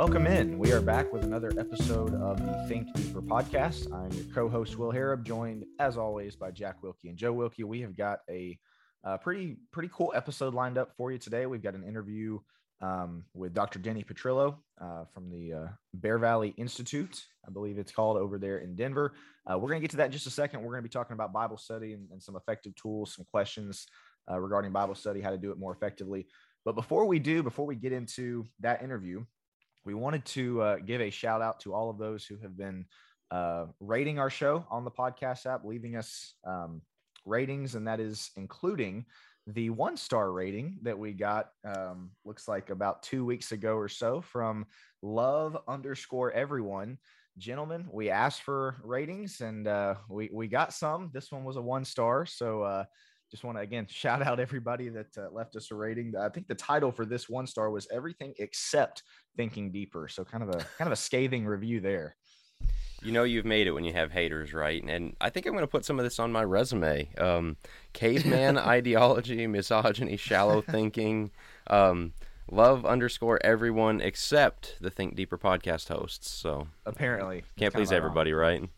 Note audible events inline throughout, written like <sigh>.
Welcome in. We are back with another episode of the Think Deeper podcast. I'm your co-host Will Harrop, joined as always by Jack Wilkie and Joe Wilkie. We have got a, a pretty pretty cool episode lined up for you today. We've got an interview um, with Dr. Denny Petrillo uh, from the uh, Bear Valley Institute, I believe it's called over there in Denver. Uh, we're going to get to that in just a second. We're going to be talking about Bible study and, and some effective tools, some questions uh, regarding Bible study, how to do it more effectively. But before we do, before we get into that interview, we wanted to uh, give a shout out to all of those who have been uh, rating our show on the podcast app, leaving us um, ratings, and that is including the one star rating that we got um, looks like about two weeks ago or so from love underscore everyone. Gentlemen we asked for ratings and uh, we, we got some. This one was a one star so uh, just want to again shout out everybody that uh, left us a rating. I think the title for this one star was everything except thinking deeper. So kind of a kind of a scathing review there. You know you've made it when you have haters, right? And I think I'm going to put some of this on my resume. Um, caveman <laughs> ideology, misogyny, shallow <laughs> thinking, um, love underscore everyone except the Think Deeper podcast hosts. So apparently, can't please everybody, right?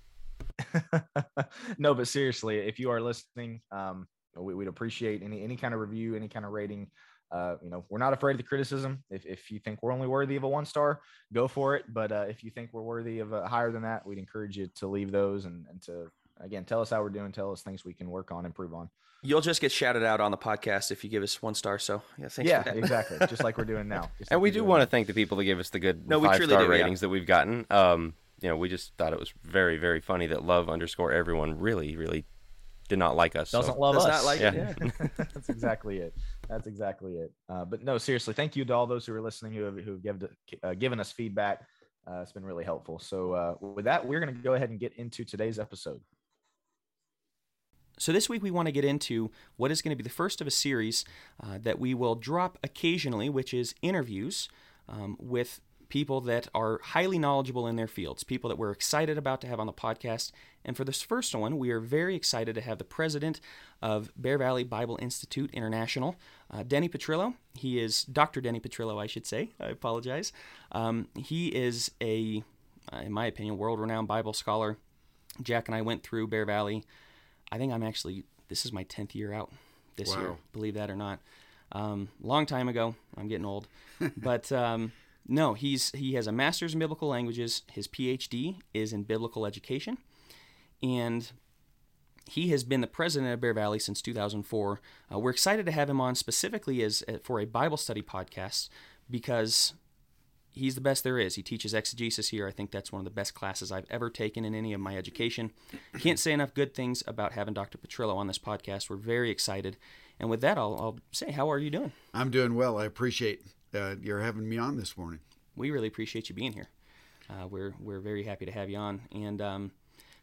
<laughs> no, but seriously, if you are listening, um, we, would appreciate any any kind of review, any kind of rating. Uh, you know, we're not afraid of the criticism. If, if you think we're only worthy of a one star, go for it. But uh, if you think we're worthy of a higher than that, we'd encourage you to leave those and, and to, again, tell us how we're doing, tell us things we can work on, improve on. You'll just get shouted out on the podcast if you give us one star. So yeah, thanks. Yeah, exactly. Just like we're doing <laughs> now. and we do want to thank the people that give us the good no, five star ratings yeah. that we've gotten. Um, you know, we just thought it was very, very funny that love underscore everyone really, really did not like us. Doesn't so. love Does us. Not like yeah. It. <laughs> <laughs> That's exactly it. That's exactly it. Uh, but no, seriously, thank you to all those who are listening who have, who have given, uh, given us feedback. Uh, it's been really helpful. So uh, with that, we're going to go ahead and get into today's episode. So, this week we want to get into what is going to be the first of a series uh, that we will drop occasionally, which is interviews um, with people that are highly knowledgeable in their fields, people that we're excited about to have on the podcast. And for this first one, we are very excited to have the president of Bear Valley Bible Institute International, uh, Denny Petrillo. He is Dr. Denny Petrillo, I should say. I apologize. Um, he is a, uh, in my opinion, world renowned Bible scholar. Jack and I went through Bear Valley. I think I'm actually, this is my 10th year out this wow. year, believe that or not. Um, long time ago. I'm getting old. <laughs> but um, no, he's he has a master's in biblical languages. His PhD is in biblical education, and he has been the president of Bear Valley since 2004. Uh, we're excited to have him on specifically as uh, for a Bible study podcast because he's the best there is. He teaches exegesis here. I think that's one of the best classes I've ever taken in any of my education. Can't say enough good things about having Dr. Petrillo on this podcast. We're very excited. And with that, I'll, I'll say, how are you doing? I'm doing well. I appreciate uh, you're having me on this morning. We really appreciate you being here. Uh, we're we're very happy to have you on. And um,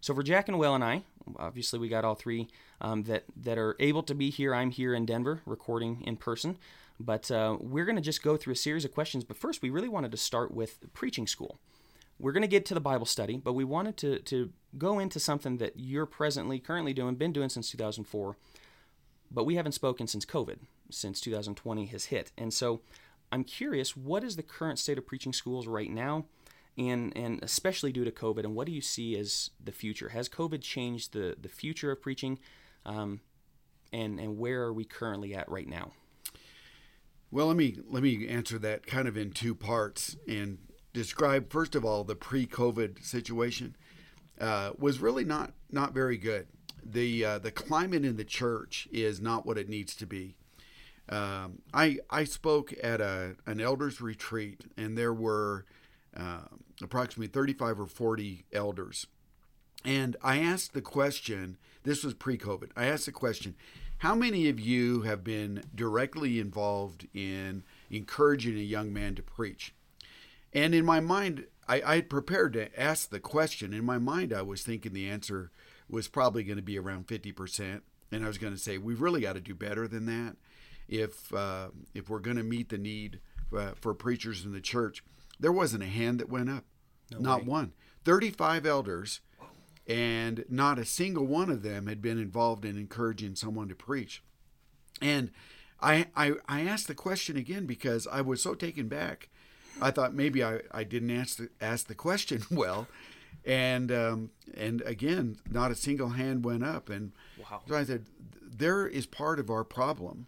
so for Jack and Will and I, obviously we got all three um, that that are able to be here. I'm here in Denver recording in person, but uh, we're going to just go through a series of questions. But first, we really wanted to start with preaching school. We're going to get to the Bible study, but we wanted to to go into something that you're presently currently doing, been doing since 2004, but we haven't spoken since COVID, since 2020 has hit, and so I'm curious, what is the current state of preaching schools right now? And, and especially due to COVID, and what do you see as the future? Has COVID changed the, the future of preaching? Um, and, and where are we currently at right now? Well, let me let me answer that kind of in two parts and describe first of all the pre-COVID situation uh, was really not not very good. The uh, the climate in the church is not what it needs to be. Um, I I spoke at a an elders retreat, and there were uh, approximately 35 or 40 elders, and I asked the question. This was pre-COVID. I asked the question: How many of you have been directly involved in encouraging a young man to preach? And in my mind, I, I had prepared to ask the question. In my mind, I was thinking the answer was probably going to be around 50%. And I was going to say, we've really got to do better than that if uh, if we're going to meet the need uh, for preachers in the church. There wasn't a hand that went up, no not way. one. Thirty-five elders, and not a single one of them had been involved in encouraging someone to preach. And I I, I asked the question again because I was so taken back I thought maybe I, I didn't ask the, ask the question <laughs> well, and um, and again, not a single hand went up, and Wow. so I said, there is part of our problem,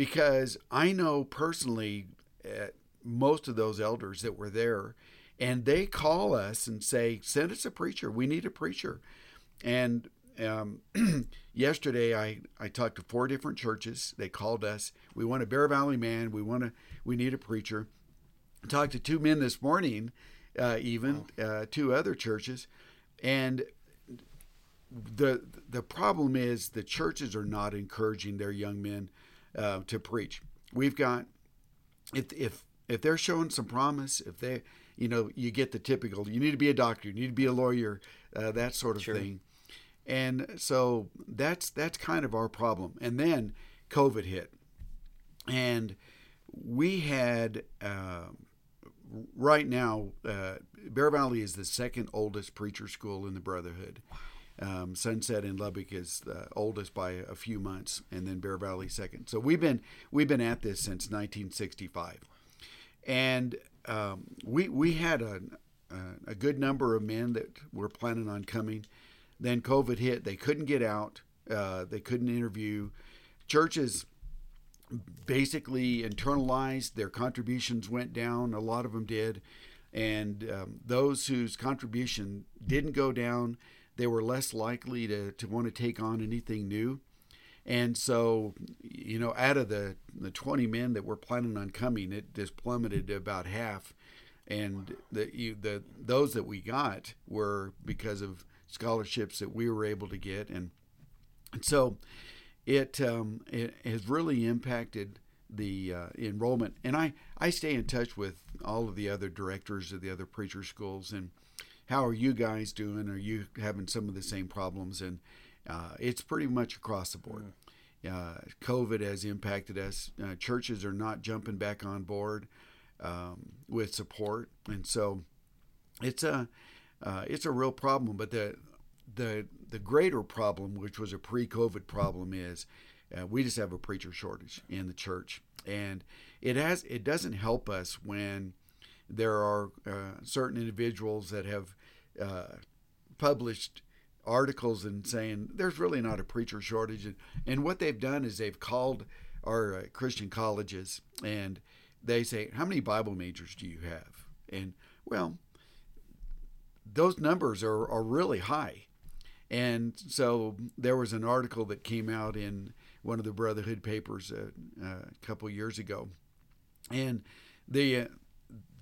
because I know personally uh, most of those elders that were there, and they call us and say, send us a preacher. We need a preacher, and um, <clears throat> yesterday I, I talked to four different churches. They called us. We want a Bear Valley man. We want to. We need a preacher. talked to two men this morning, uh, even uh, two other churches, and the the problem is the churches are not encouraging their young men uh, to preach. We've got if if if they're showing some promise, if they you know you get the typical you need to be a doctor, you need to be a lawyer, uh, that sort of Sure. thing, and so that's that's kind of our problem. And then COVID hit, and we had. Uh, right now, uh, Bear Valley is the second oldest preacher school in the Brotherhood. Um, Sunset in Lubbock is the oldest by a few months, and then Bear Valley second. So we've been we've been at this since 1965, and um, we we had a a good number of men that were planning on coming. Then COVID hit; they couldn't get out, uh, they couldn't interview. Churches basically internalized. Their contributions went down. A lot of them did. And um, those whose contribution didn't go down, they were less likely to, to want to take on anything new. And so, you know, out of the, the 20 men that were planning on coming, it just plummeted to about half. And the, you, the those that we got were because of scholarships that we were able to get. And, and so, it um, it has really impacted the uh, enrollment. And I, I stay in touch with all of the other directors of the other preacher schools and how are you guys doing? Are you having some of the same problems? And uh, it's pretty much across the board. Uh, COVID has impacted us. Uh, churches are not jumping back on board um, with support, and so it's a uh, it's a real problem. But the the the greater problem, which was a pre-COVID problem, is uh, we just have a preacher shortage in the church, and it has it doesn't help us when there are uh, certain individuals that have uh, published articles and saying there's really not a preacher shortage, and, and what they've done is they've called our uh, Christian colleges and they say how many Bible majors do you have, and well, those numbers are, are really high. And so there was an article that came out in one of the Brotherhood papers uh, uh, a couple years ago, and the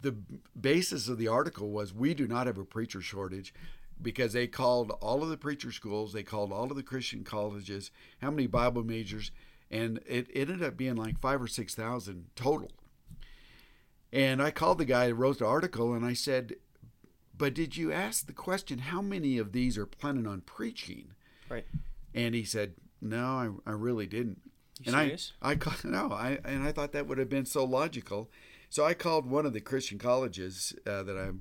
the basis of the article was we do not have a preacher shortage because they called all of the preacher schools, they called all of the Christian colleges, how many Bible majors, and it, it ended up being like five or six thousand total. And I called the guy who wrote the article and I said, but did you ask the question how many of these are planning on preaching? Right. And he said, no, I, I really didn't. You and serious? I, I <laughs> no, I and I thought that would have been so logical. So I called one of the Christian colleges uh, that I'm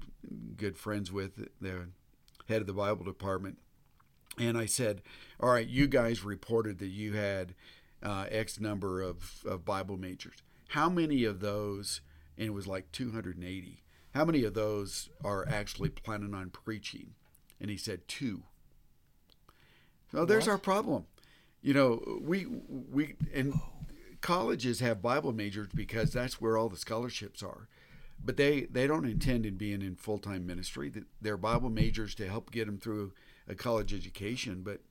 good friends with, the head of the Bible department, and I said, "All right, you guys reported that you had uh, X number of, of Bible majors. How many of those?" And it was like 280. How many of those are actually planning on preaching? And he said two. So there's What? our problem. You know, we we and colleges have Bible majors because that's where all the scholarships are. But they, they don't intend in being in full time ministry. They're Bible majors to help get them through a college education. But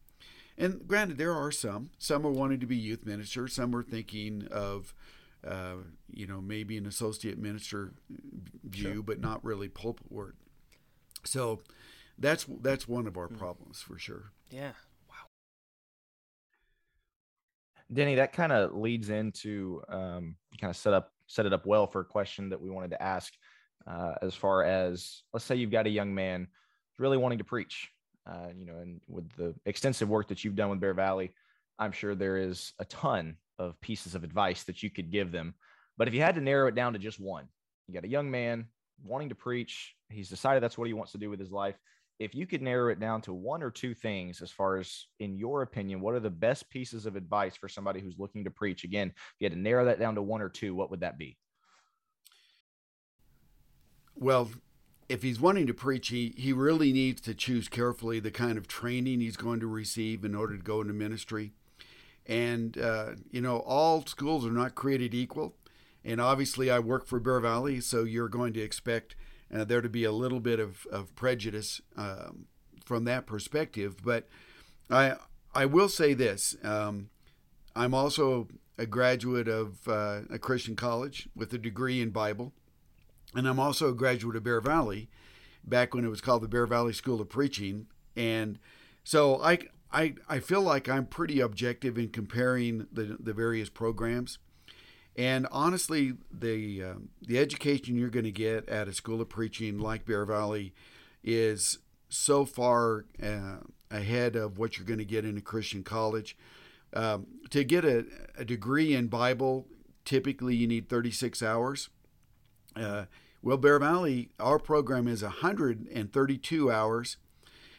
and granted, there are some. Some are wanting to be youth ministers. Some are thinking of, uh, you know, maybe an associate minister view, Sure. but not really pulpit work. So that's that's one of our problems for sure. Yeah. Denny, that kind of leads into um, kind of set up set it up well for a question that we wanted to ask. Uh, as far as let's say you've got a young man really wanting to preach, uh, you know, and with the extensive work that you've done with Bear Valley, I'm sure there is a ton of pieces of advice that you could give them. But if you had to narrow it down to just one, you got a young man wanting to preach. He's decided that's what he wants to do with his life. If you could narrow it down to one or two things, as far as in your opinion, what are the best pieces of advice for somebody who's looking to preach? Again, if you had to narrow that down to one or two, what would that be? well, if he's wanting to preach, he, he really needs to choose carefully the kind of training he's going to receive in order to go into ministry. And, uh, you know, all schools are not created equal. And obviously, I work for Bear Valley, so you're going to expect uh, there to be a little bit of, of prejudice um, from that perspective. But I, I will say this um, I'm also a graduate of uh, a Christian college with a degree in Bible. And I'm also a graduate of Bear Valley, back when it was called the Bear Valley School of Preaching. And so I, I, I feel like I'm pretty objective in comparing the, the various programs. And honestly, the uh, the education you're going to get at a school of preaching like Bear Valley is so far uh, ahead of what you're going to get in a Christian college. Um, to get a, a, degree in Bible, typically you need 36 hours. Uh, well, Bear Valley, our program is 132 hours,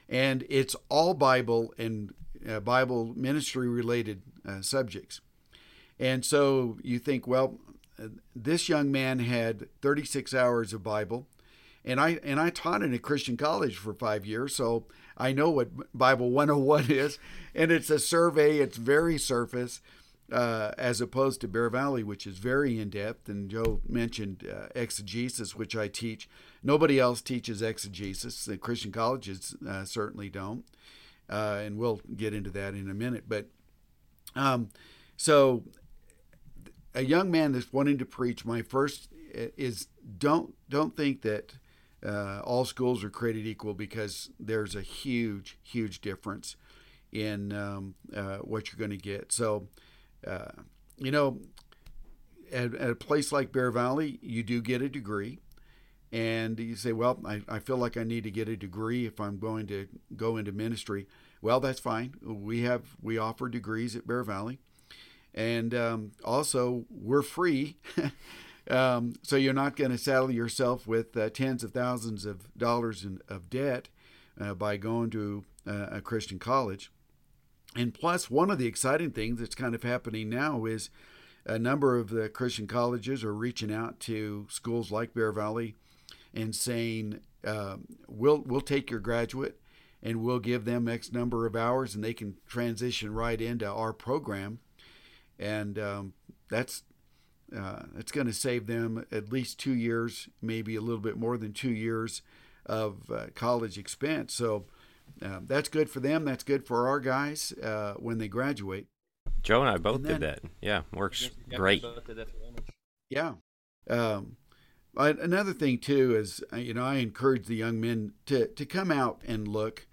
and it's all Bible and uh, Bible ministry related uh, subjects. And so you think, well, this young man had 36 hours of Bible, and I and I taught in a Christian college for five years, so I know what Bible 101 <laughs> is, and it's a survey. It's very surface, uh, as opposed to Bear Valley, which is very in depth. And Joe mentioned uh, exegesis, which I teach. Nobody else teaches exegesis. The Christian colleges uh, certainly don't, uh, and we'll get into that in a minute. But um, so a young man that's wanting to preach, my first is don't don't think that uh, all schools are created equal because there's a huge huge difference in um, uh, what you're going to get. So, uh, you know, at, at, a place like Bear Valley, you do get a degree. And you say, well, I, I feel like I need to get a degree if I'm going to go into ministry. Well, that's fine. We have we offer degrees at Bear Valley and um, also we're free. <laughs> um, so you're not going to saddle yourself with uh, tens of thousands of dollars in, of debt uh, by going to uh, a Christian college. And plus, one of the exciting things that's kind of happening now is a number of the Christian colleges are reaching out to schools like Bear Valley and saying, um, "We'll we'll take your graduate." And we'll give them X number of hours, and they can transition right into our program and um, that's uh, it's going to save them at least two years, maybe a little bit more than two years of uh, college expense. So uh, that's good for them. That's good for our guys uh, when they graduate. Joe and I both and then, did that. Yeah, works great. Yeah. Um, another thing too is uh, you know I encourage the young men to to come out and look.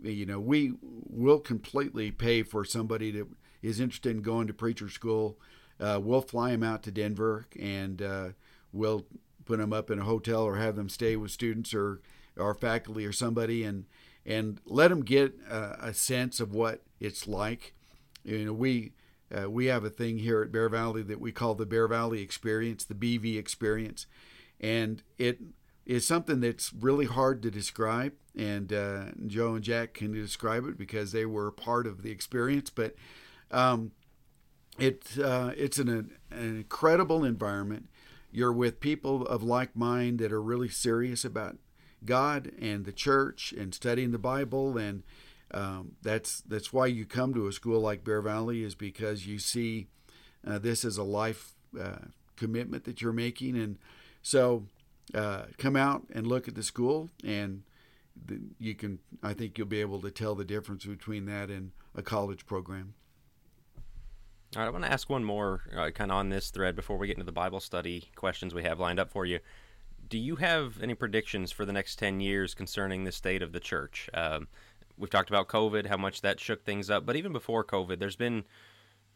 You know we will completely pay for somebody to is interested in going to preacher school, uh, we'll fly him out to Denver and uh, we'll put them up in a hotel or have them stay with students or our faculty or somebody and and let them get a, a sense of what it's like. You know, we uh, we have a thing here at Bear Valley that we call the Bear Valley Experience, the BV Experience, and it is something that's really hard to describe. And uh, Joe and Jack can describe it because they were part of the experience, but um, it uh, it's an, an incredible environment. You're with people of like mind that are really serious about God and the church and studying the Bible, and um, that's that's why you come to a school like Bear Valley is because you see uh, this as a life uh, commitment that you're making, and so uh, come out and look at the school, and you can I think you'll be able to tell the difference between that and a college program. All right, I want to ask one more uh, kind of on this thread before we get into the Bible study questions we have lined up for you. Do you have any predictions for the next 10 years concerning the state of the church? Um, we've talked about COVID, how much that shook things up, but even before COVID, there's been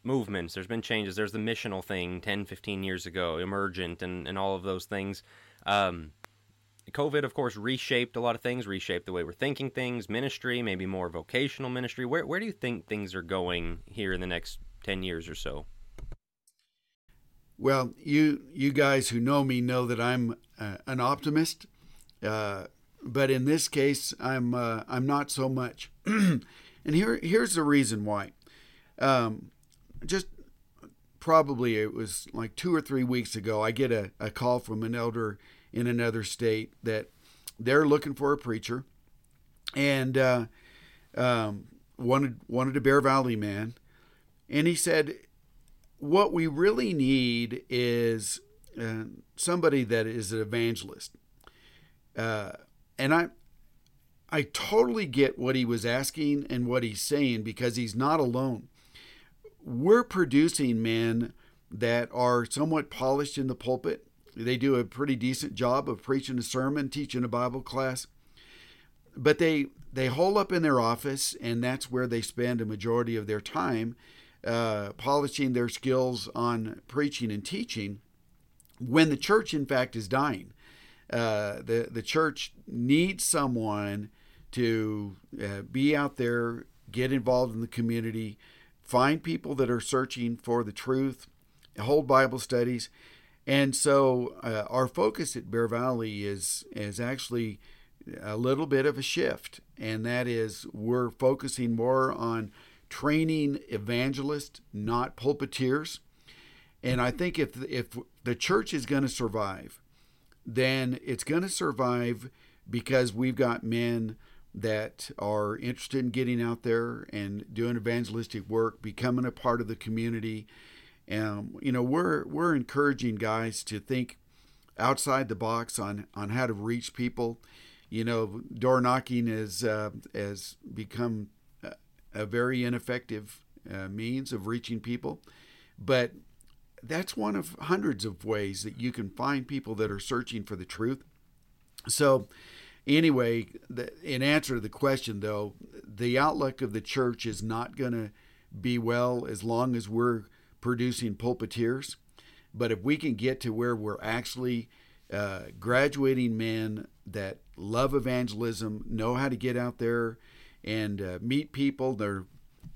movements, there's been changes. There's the missional thing 10, 15 years ago, emergent, and, and all of those things. Um, COVID, of course, reshaped a lot of things, reshaped the way we're thinking things, ministry, maybe more vocational ministry. Where, where do you think things are going here in the next 10 years or so? Well, you you guys who know me know that I'm uh, an optimist, uh, but in this case, I'm uh, I'm not so much. <clears throat> and here here's the reason why. Um, just probably it was like two or three weeks ago, I get a, a call from an elder in another state that they're looking for a preacher, and uh, um, wanted wanted a Bear Valley man, and he said, "What we really need is uh, somebody that is an evangelist." Uh, and I, I totally get what he was asking and what he's saying because he's not alone. We're producing men that are somewhat polished in the pulpit. They do a pretty decent job of preaching a sermon, teaching a Bible class. But they they hole up in their office, and that's where they spend a majority of their time uh, polishing their skills on preaching and teaching. When the church, in fact, is dying, uh, the the church needs someone to uh, be out there, get involved in the community, find people that are searching for the truth, hold Bible studies. And so uh, our focus at Bear Valley is is actually a little bit of a shift, and that is we're focusing more on training evangelists, not pulpiteers. And I think if if the church is going to survive, then it's going to survive because we've got men that are interested in getting out there and doing evangelistic work, becoming a part of the community. Um, you know, we're we're encouraging guys to think outside the box on on how to reach people. You know, door knocking is uh, has become a, very ineffective uh, means of reaching people, but that's one of hundreds of ways that you can find people that are searching for the truth. So, anyway, the, in answer to the question, though, the outlook of the church is not going to be well as long as we're producing pulpiteers. But if we can get to where we're actually uh, graduating men that love evangelism, know how to get out there and uh, meet people,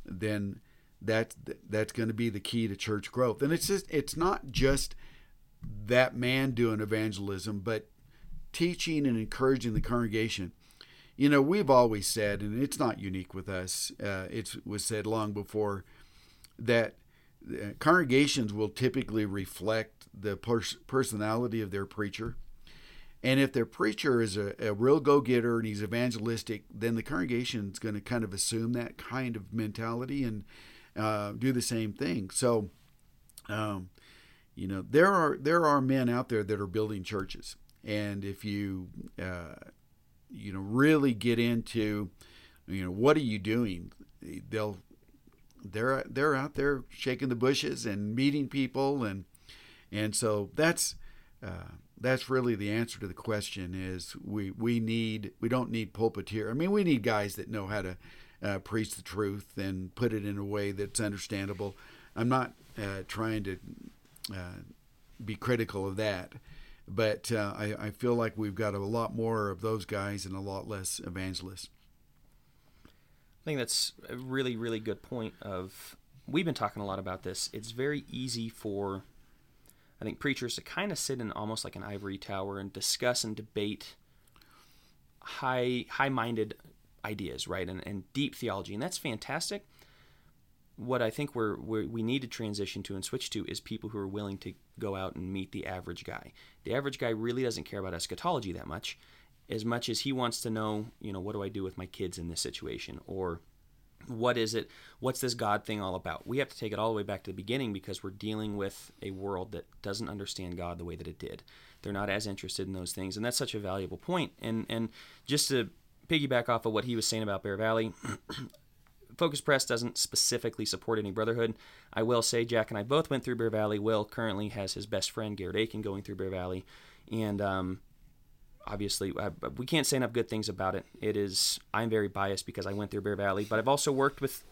then that's that's going to be the key to church growth. And it's just it's not just that man doing evangelism, but teaching and encouraging the congregation. You know, we've always said, and it's not unique with us. Uh, it was said long before that uh, congregations will typically reflect the pers- personality of their preacher. And if their preacher is a, a real go getter and he's evangelistic, then the congregation is going to kind of assume that kind of mentality and uh, do the same thing. So, um, you know, there are there are men out there that are building churches, and if you uh, you know really get into you know what are you doing they'll they're they're out there shaking the bushes and meeting people and and so that's uh, that's really the answer to the question is we we need we don't need pulpiteer I mean we need guys that know how to uh, preach the truth and put it in a way that's understandable I'm not uh, trying to uh, be critical of that but uh, I, I feel like we've got a lot more of those guys and a lot less evangelists. I think that's a really, really good point. Of we've been talking a lot about this. It's very easy for, I think, preachers to kind of sit in almost like an ivory tower and discuss and debate high, high-minded ideas, right, and, and deep theology, and that's fantastic what I think we're, we're, we need to transition to and switch to is people who are willing to go out and meet the average guy. The average guy really doesn't care about eschatology that much, as much as he wants to know, you know, what do I do with my kids in this situation, or what is it? What's this God thing all about? We have to take it all the way back to the beginning because we're dealing with a world that doesn't understand God the way that it did. They're not as interested in those things, and that's such a valuable point. And and just to piggyback off of what he was saying about Bear Valley. <clears throat> Focus Press doesn't specifically support any brotherhood. I will say Jack and I both went through Bear Valley. Will currently has his best friend Garrett Aiken going through Bear Valley, and um, obviously I, we can't say enough good things about it. It is I'm very biased because I went through Bear Valley, but I've also worked with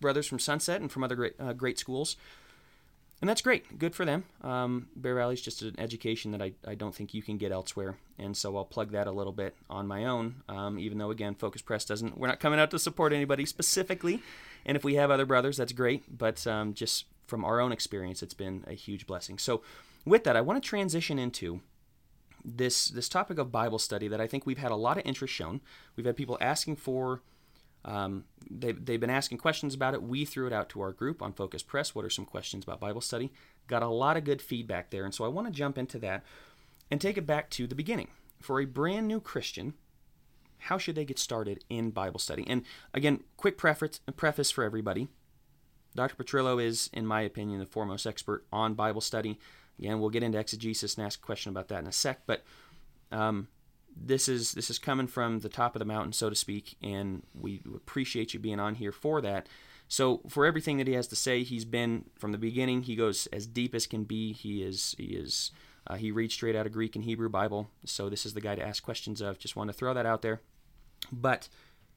brothers from Sunset and from other great uh, great schools and that's great. Good for them. Um, Bear Valley is just an education that I, I don't think you can get elsewhere, and so I'll plug that a little bit on my own. Um, even though again, Focus Press doesn't, we're not coming out to support anybody specifically, and if we have other brothers, that's great. But um, just from our own experience, it's been a huge blessing. So, with that, I want to transition into this this topic of Bible study that I think we've had a lot of interest shown. We've had people asking for um, they, they've been asking questions about it. We threw it out to our group on Focus Press. What are some questions about Bible study? Got a lot of good feedback there. And so I want to jump into that. and take it back to the beginning. For a brand new Christian, how should they get started in Bible study? And again, quick preface, preface for everybody. Dr. Petrillo is, in my opinion, the foremost expert on Bible study. Again, we'll get into exegesis and ask a question about that in a sec, but um, this is this is coming from the top of the mountain, so to speak, and we appreciate you being on here for that. So for everything that he has to say, he's been from the beginning. He goes as deep as can be. He is he is uh, he reads straight out of Greek and Hebrew Bible. So this is the guy to ask questions of. Just want to throw that out there. But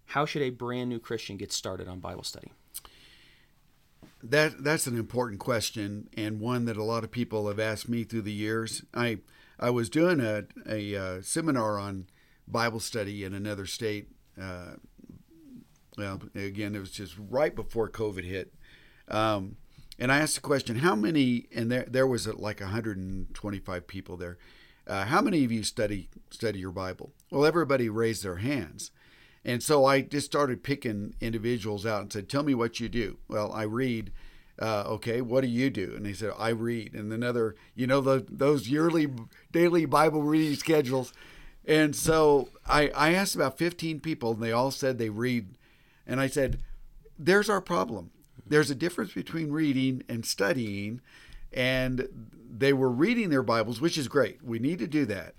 how should a brand new Christian get started on Bible study? That that's an important question and one that a lot of people have asked me through the years. I I was doing a, a, uh, seminar on Bible study in another state. Uh, well, again, it was just right before COVID hit. Um, and I asked the question, how many, and there, there was uh, like 125 people there. Uh, how many of you study study your Bible? Well, everybody raised their hands. And so I just started picking individuals out and said, Tell me what you do. Well, I read uh, okay, what do you do? And he said, I read. And another, you know, the, those yearly, daily Bible reading schedules. And so I, I asked about 15 people, and they all said they read. And I said, there's our problem. There's a difference between reading and studying. And they were reading their Bibles, which is great. We need to do that.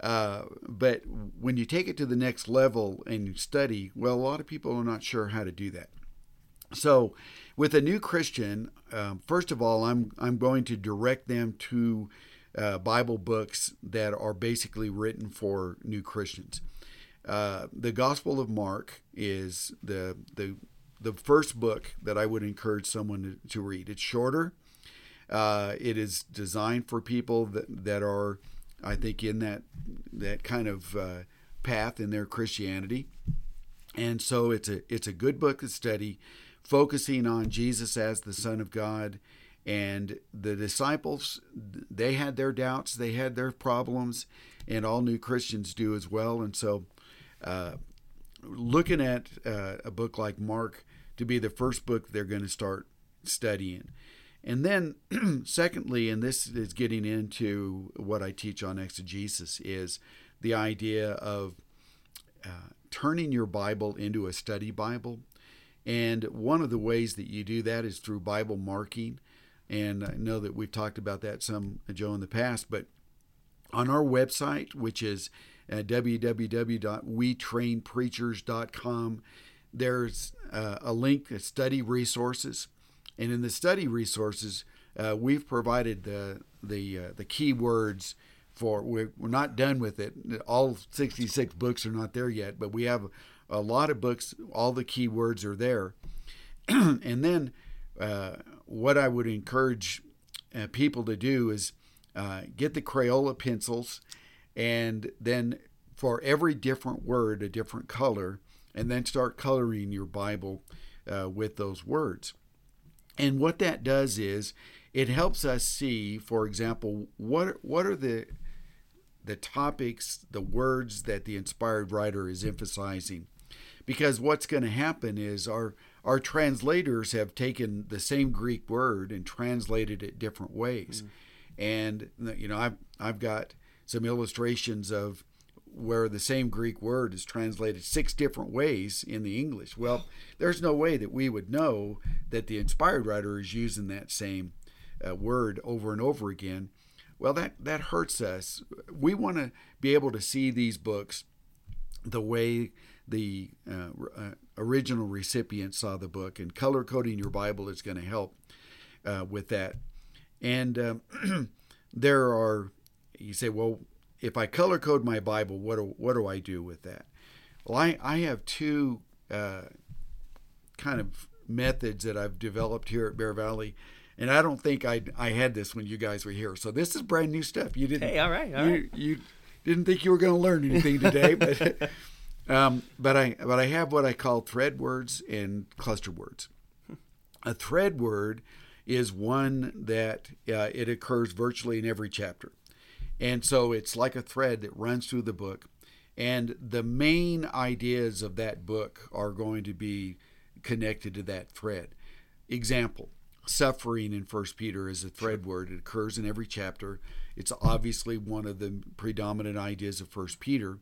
Uh, but when you take it to the next level and you study, well, a lot of people are not sure how to do that. So, with a new Christian, um, first of all, I'm I'm going to direct them to uh, Bible books that are basically written for new Christians. Uh, the Gospel of Mark is the the the first book that I would encourage someone to, to read. It's shorter. Uh, it is designed for people that, that are, I think, in that that kind of uh, path in their Christianity, and so it's a it's a good book to study focusing on Jesus as the Son of God. And the disciples, they had their doubts, they had their problems, and all new Christians do as well. And so, uh, looking at uh, a book like Mark to be the first book they're going to start studying. And then, <clears throat> secondly, and this is getting into what I teach on exegesis, is the idea of uh, turning your Bible into a study Bible. And one of the ways that you do that is through Bible marking. And I know that we've talked about that some, Joe, in the past, but on our website, which is uh, www.wetrainpreachers.com, there's uh, a link to study resources. And in the study resources, uh, we've provided the the uh, the keywords for. We're, we're not done with it. All 66 books are not there yet, but we have a lot of books, all the keywords are there. <clears throat> and then uh, what I would encourage uh, people to do is uh, get the Crayola pencils and then for every different word, a different color, and then start coloring your Bible uh, with those words. And what that does is it helps us see, for example, what what are the the topics, the words that the inspired writer is emphasizing because what's going to happen is our our translators have taken the same Greek word and translated it different ways. Mm. And you know, I've I've got some illustrations of where the same Greek word is translated six different ways in the English. Well, there's no way that we would know that the inspired writer is using that same uh, word over and over again. Well, that that hurts us. We want to be able to see these books the way the uh, uh, original recipient saw the book, and color coding your Bible is going to help uh, with that. And um, <clears throat> there are, you say, well, if I color code my Bible, what do, what do I do with that? Well, I, I have two uh, kind of methods that I've developed here at Bear Valley. And I don't think I I had this when you guys were here. So this is brand new stuff. You didn't. Hey, all right, all you, right. You didn't think you were going to learn anything today, but <laughs> um, but I but I have what I call thread words and cluster words. A thread word is one that uh, it occurs virtually in every chapter, and so it's like a thread that runs through the book, and the main ideas of that book are going to be connected to that thread. Example: suffering in First Peter is a thread word. It occurs in every chapter. It's obviously one of the predominant ideas of First Peter.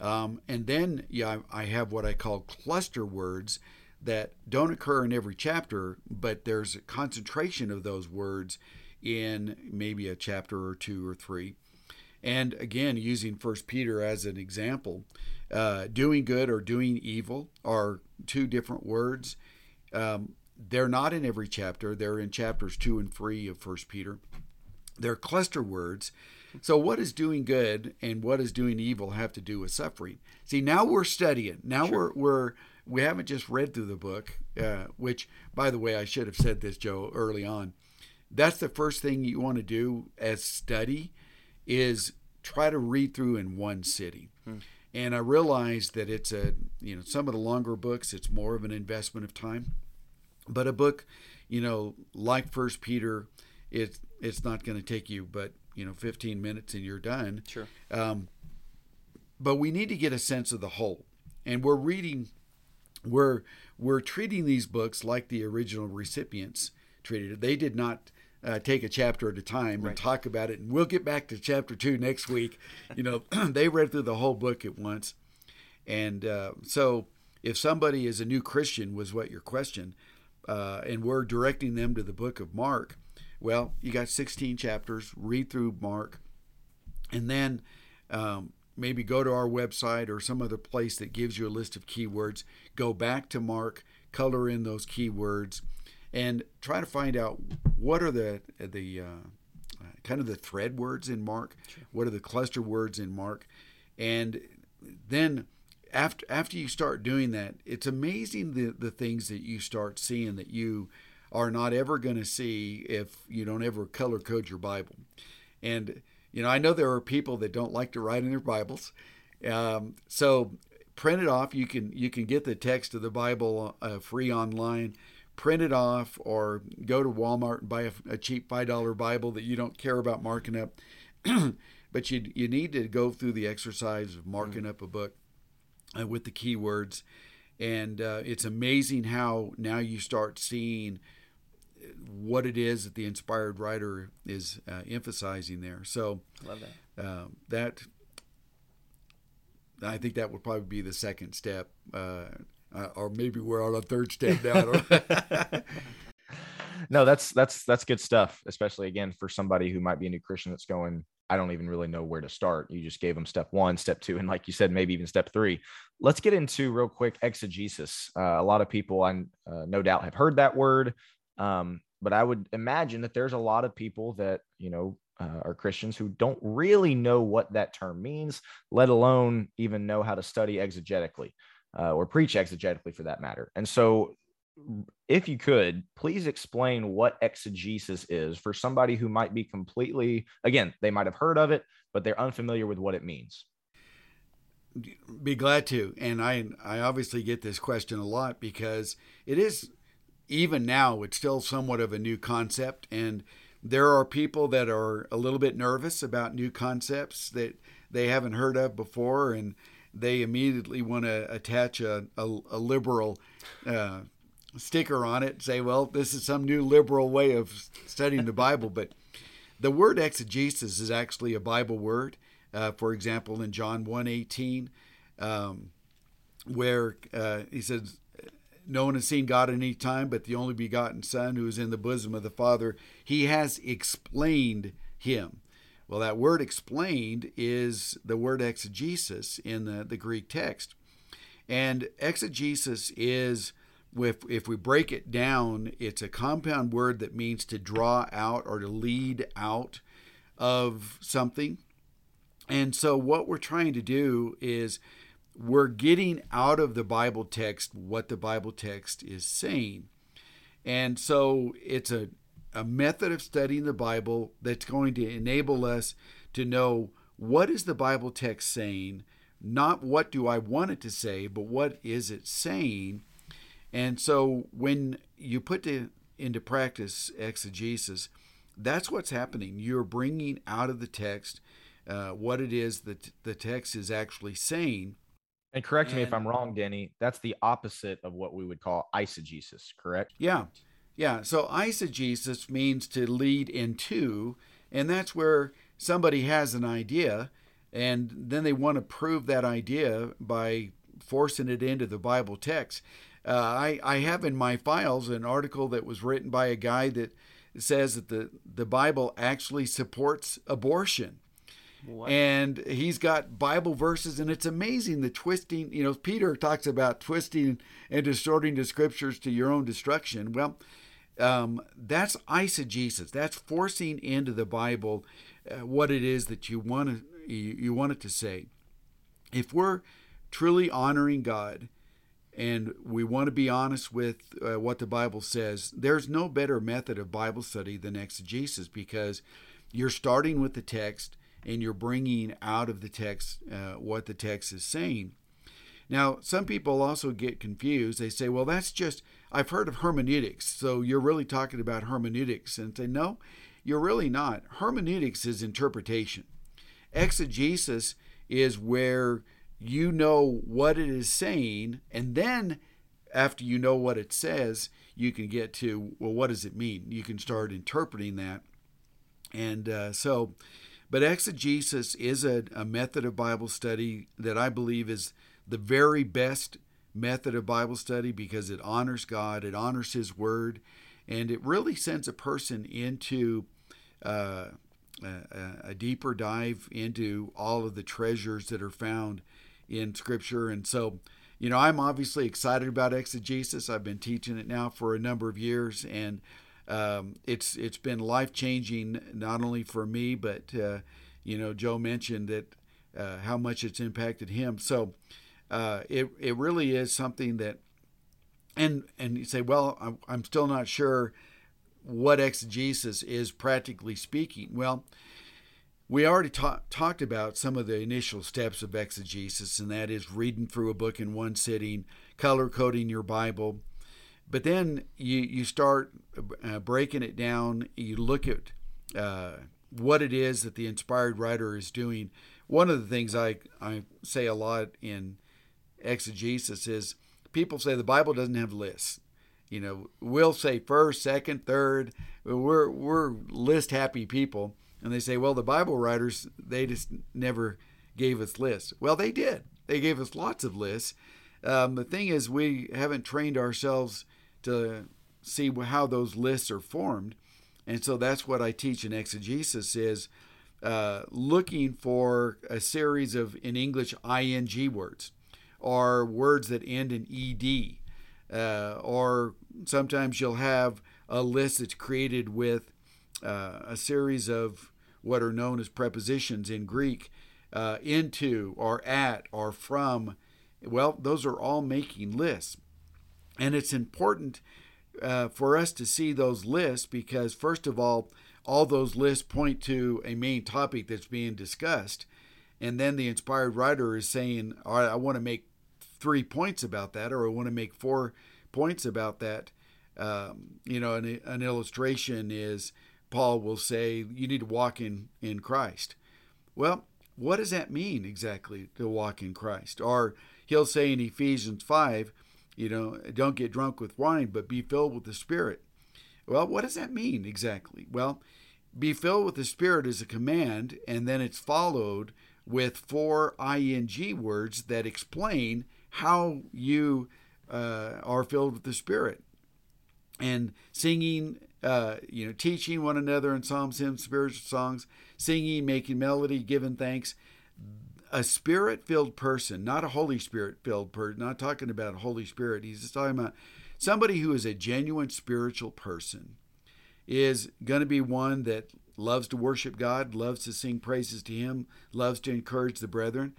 Um, and then, yeah, I have what I call cluster words that don't occur in every chapter, but there's a concentration of those words in maybe a chapter or two or three. And again, using First Peter as an example, uh, doing good or doing evil are two different words. Um, they're not in every chapter. They're in chapters two and three of First Peter. They're cluster words. So, what does doing good and what does doing evil have to do with suffering? See, now we're studying. Now sure. we're we're we haven't just read through the book, uh, which, by the way, I should have said this, Joe, early on. That's the first thing you want to do as study is try to read through in one sitting. Hmm. And I realized that it's a, you know, some of the longer books, it's more of an investment of time. But a book, you know, like First Peter, it's it's not going to take you but you know 15 minutes and you're done. Sure. Um, but we need to get a sense of the whole, and we're reading, we're we're treating these books like the original recipients treated it. They did not. Uh, take a chapter at a time right. and talk about it, and we'll get back to chapter two next week. <laughs> You know, <clears throat> they read through the whole book at once, and uh, so if somebody is a new Christian, was what your question, uh, and we're directing them to the book of Mark, well, you got 16 chapters, read through Mark, and then um, maybe go to our website or some other place that gives you a list of keywords. Go back to Mark, color in those keywords, and try to find out what are the the uh, kind of the thread words in Mark, sure. what are the cluster words in Mark, and then after after you start doing that, it's amazing the the things that you start seeing that you are not ever going to see if you don't ever color code your Bible. And you know, I know there are people that don't like to write in their Bibles, um, so print it off. You can you can get the text of the Bible uh, free online. Print it off, or go to Walmart and buy a, a cheap five dollar Bible that you don't care about marking up. <clears throat> but you you need to go through the exercise of marking mm-hmm. up a book uh, with the keywords, and uh, it's amazing how now you start seeing what it is that the inspired writer is uh, emphasizing there. So, love that. Uh, that I think that would probably be the second step, uh, uh or maybe we're on a third step now. <laughs> no, that's that's that's good stuff, especially again for somebody who might be a new Christian that's going. I don't even really know where to start. You just gave them step one, step two, and like you said, maybe even step three. Let's get into real quick exegesis. Uh, a lot of people, I uh, no doubt, have heard that word. Um, but I would imagine that there's a lot of people that, you know, uh, are Christians who don't really know what that term means, let alone even know how to study exegetically uh, or preach exegetically for that matter. And so, if you could, please explain what exegesis is for somebody who might be completely, again, they might have heard of it, but they're unfamiliar with what it means. Be glad to. And I, I obviously get this question a lot because it is even now, it's still somewhat of a new concept. And there are people that are a little bit nervous about new concepts that they haven't heard of before. And they immediately want to attach a, a, a liberal uh, sticker on it and say, well, this is some new liberal way of studying the Bible. But the word exegesis is actually a Bible word. Uh, for example, in John 1 18, um, where uh, he says, no one has seen God at any time, but the only begotten Son who is in the bosom of the Father, he has explained him. Well, that word explained is the word exegesis in the, the Greek text. And exegesis is, if, if we break it down, it's a compound word that means to draw out or to lead out of something. And so, what we're trying to do is we're getting out of the Bible text what the Bible text is saying. And so it's a, a method of studying the Bible that's going to enable us to know what is the Bible text saying, not what do I want it to say, but what is it saying. And so when you put the, into practice exegesis, that's what's happening. You're bringing out of the text uh, what it is that the text is actually saying and correct and, me if I'm wrong, Denny. That's the opposite of what we would call eisegesis, correct? Yeah. Yeah, so eisegesis means to lead into, and that's where somebody has an idea, and then they want to prove that idea by forcing it into the Bible text. Uh, I, I have in my files an article that was written by a guy that says that the, the Bible actually supports abortion. What? And he's got Bible verses, and it's amazing the twisting. You know, Peter talks about twisting and distorting the scriptures to your own destruction. Well, um, that's eisegesis. That's forcing into the Bible uh, what it is that you want you, you want it to say. If we're truly honoring God, and we want to be honest with uh, what the Bible says, there's no better method of Bible study than exegesis because you're starting with the text and you're bringing out of the text uh, what the text is saying. Now, some people also get confused. They say, well, that's just, I've heard of hermeneutics, so you're really talking about hermeneutics. And say, no, you're really not. Hermeneutics is interpretation. Exegesis is where you know what it is saying, and then after you know what it says, you can get to, well, what does it mean? You can start interpreting that. And uh, so, but exegesis is a, a method of Bible study that I believe is the very best method of Bible study because it honors God, it honors His Word, and it really sends a person into uh, a, a, deeper dive into all of the treasures that are found in Scripture. And so, you know, I'm obviously excited about exegesis. I've been teaching it now for a number of years, and um, it's it's been life changing not only for me, but uh, you know, Joe mentioned that uh, how much it's impacted him. So uh, it it really is something that, and and you say, well, I'm, I'm still not sure what exegesis is practically speaking. Well, we already ta- talked about some of the initial steps of exegesis, and that is reading through a book in one sitting, color coding your Bible. But then you, you start uh, breaking it down. You look at uh, what it is that the inspired writer is doing. One of the things I, I say a lot in exegesis is people say the Bible doesn't have lists. You know, we'll say first, second, third. We're, we're list happy people and they say, well, the Bible writers, they just never gave us lists. Well, they did. They gave us lots of lists. Um, the thing is, we haven't trained ourselves to see how those lists are formed. And so that's what I teach in exegesis is uh, looking for a series of, in English, ing words or words that end in ed. Uh, or sometimes you'll have a list that's created with uh, a series of what are known as prepositions in Greek, uh, into or at or from. Well, those are all making lists. And it's important uh, for us to see those lists because, first of all, all those lists point to a main topic that's being discussed. And then the inspired writer is saying, All right, I want to make three points about that, or I want to make four points about that. Um, you know, an, an illustration is Paul will say you need to walk in, in Christ. Well, what does that mean exactly to walk in Christ? Or he'll say in Ephesians 5, you know, don't get drunk with wine, but be filled with the Spirit. Well, what does that mean exactly? Well, be filled with the Spirit is a command, and then it's followed with four ing words that explain how you uh, are filled with the Spirit. And singing uh, you know, teaching one another in psalms, hymns, spiritual songs, singing, making melody, giving thanks. A spirit filled person, not a Holy Spirit filled person, not talking about Holy Spirit. He's just talking about somebody who is a genuine spiritual person is going to be one that loves to worship God, loves to sing praises to Him, loves to encourage the brethren.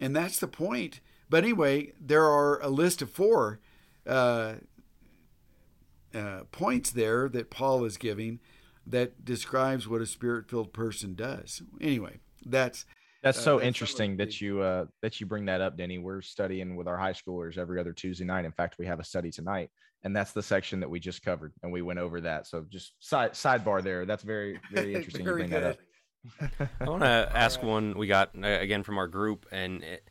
And that's the point. But anyway, there are a list of four uh, uh, points there that Paul is giving that describes what a spirit-filled person does. Anyway, that's that's uh, so that's interesting that you uh, that you bring that up, Denny. We're studying with our high schoolers every other Tuesday night. In fact, we have a study tonight, and that's the section that we just covered, and we went over that. So just side sidebar there. That's very <laughs> very interesting. very you bring good. that up. I want to <laughs> ask one we got uh, again from our group, and it,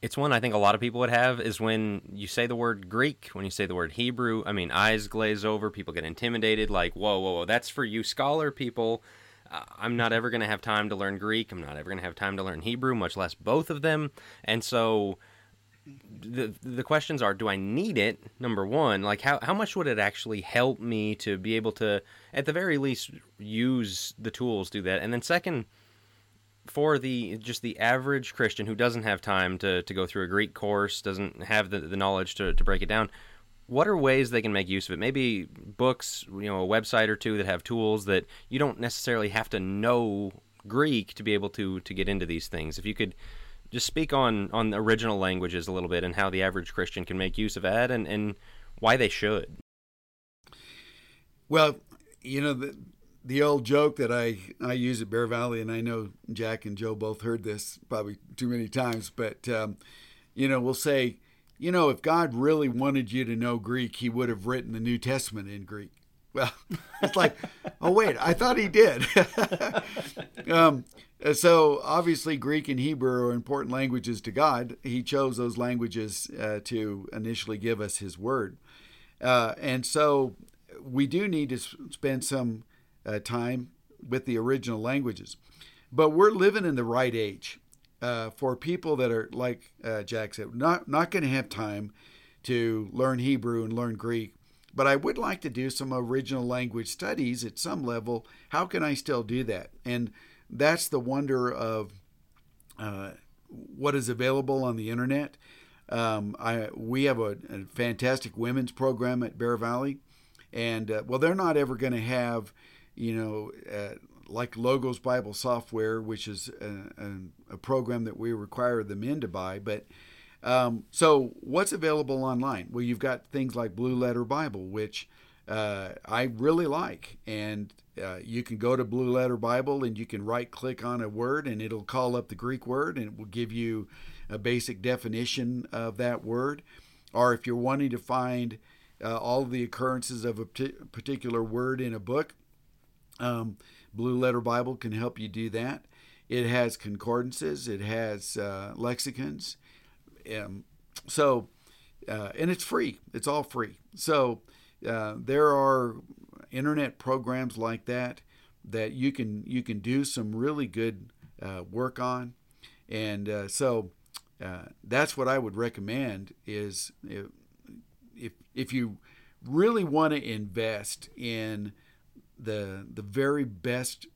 it's one I think a lot of people would have is when you say the word Greek, when you say the word Hebrew, I mean, eyes glaze over, people get intimidated, like, whoa, whoa, whoa, that's for you scholar people. Uh, I'm not ever going to have time to learn Greek. I'm not ever going to have time to learn Hebrew, much less both of them. And so the the questions are do I need it number 1 like how how much would it actually help me to be able to at the very least use the tools do that and then second for the just the average Christian who doesn't have time to, to go through a Greek course, doesn't have the, the knowledge to, to break it down, what are ways they can make use of it? Maybe books, you know, a website or two that have tools that you don't necessarily have to know Greek to be able to to get into these things. If you could just speak on on original languages a little bit and how the average Christian can make use of that and, and why they should. Well, you know, the, the old joke that I, I use at Bear Valley, and I know Jack and Joe both heard this probably too many times, but, um, you know, we'll say, you know, if God really wanted you to know Greek, he would have written the New Testament in Greek. <laughs> Well, it's like, oh, wait, I thought he did. <laughs> um, so obviously, Greek and Hebrew are important languages to God. He chose those languages uh, to initially give us his word. Uh, and so we do need to spend some uh, time with the original languages. But we're living in the right age uh, for people that are, like uh, Jack said, not, not going to have time to learn Hebrew and learn Greek. But I would like to do some original language studies at some level. How can I still do that? And that's the wonder of uh, what is available on the internet. Um, I we have a, a, fantastic women's program at Bear Valley, and uh, well, they're not ever going to have you know, uh, like Logos Bible Software, which is a, a, a, program that we require the men to buy. But um, so, what's available online? Well, you've got things like Blue Letter Bible, which uh, I really like, and uh, you can go to Blue Letter Bible and you can right click on a word, and it'll call up the Greek word, and it will give you a basic definition of that word. Or if you're wanting to find uh, all the occurrences of a particular word in a book, um, Blue Letter Bible can help you do that. It has concordances, it has uh, lexicons. Um, so, uh, and it's free, it's all free. So, uh, there are internet programs like that that you can you can do some really good uh, work on, and uh, so uh, that's what I would recommend. Is if if you really want to invest in the the very best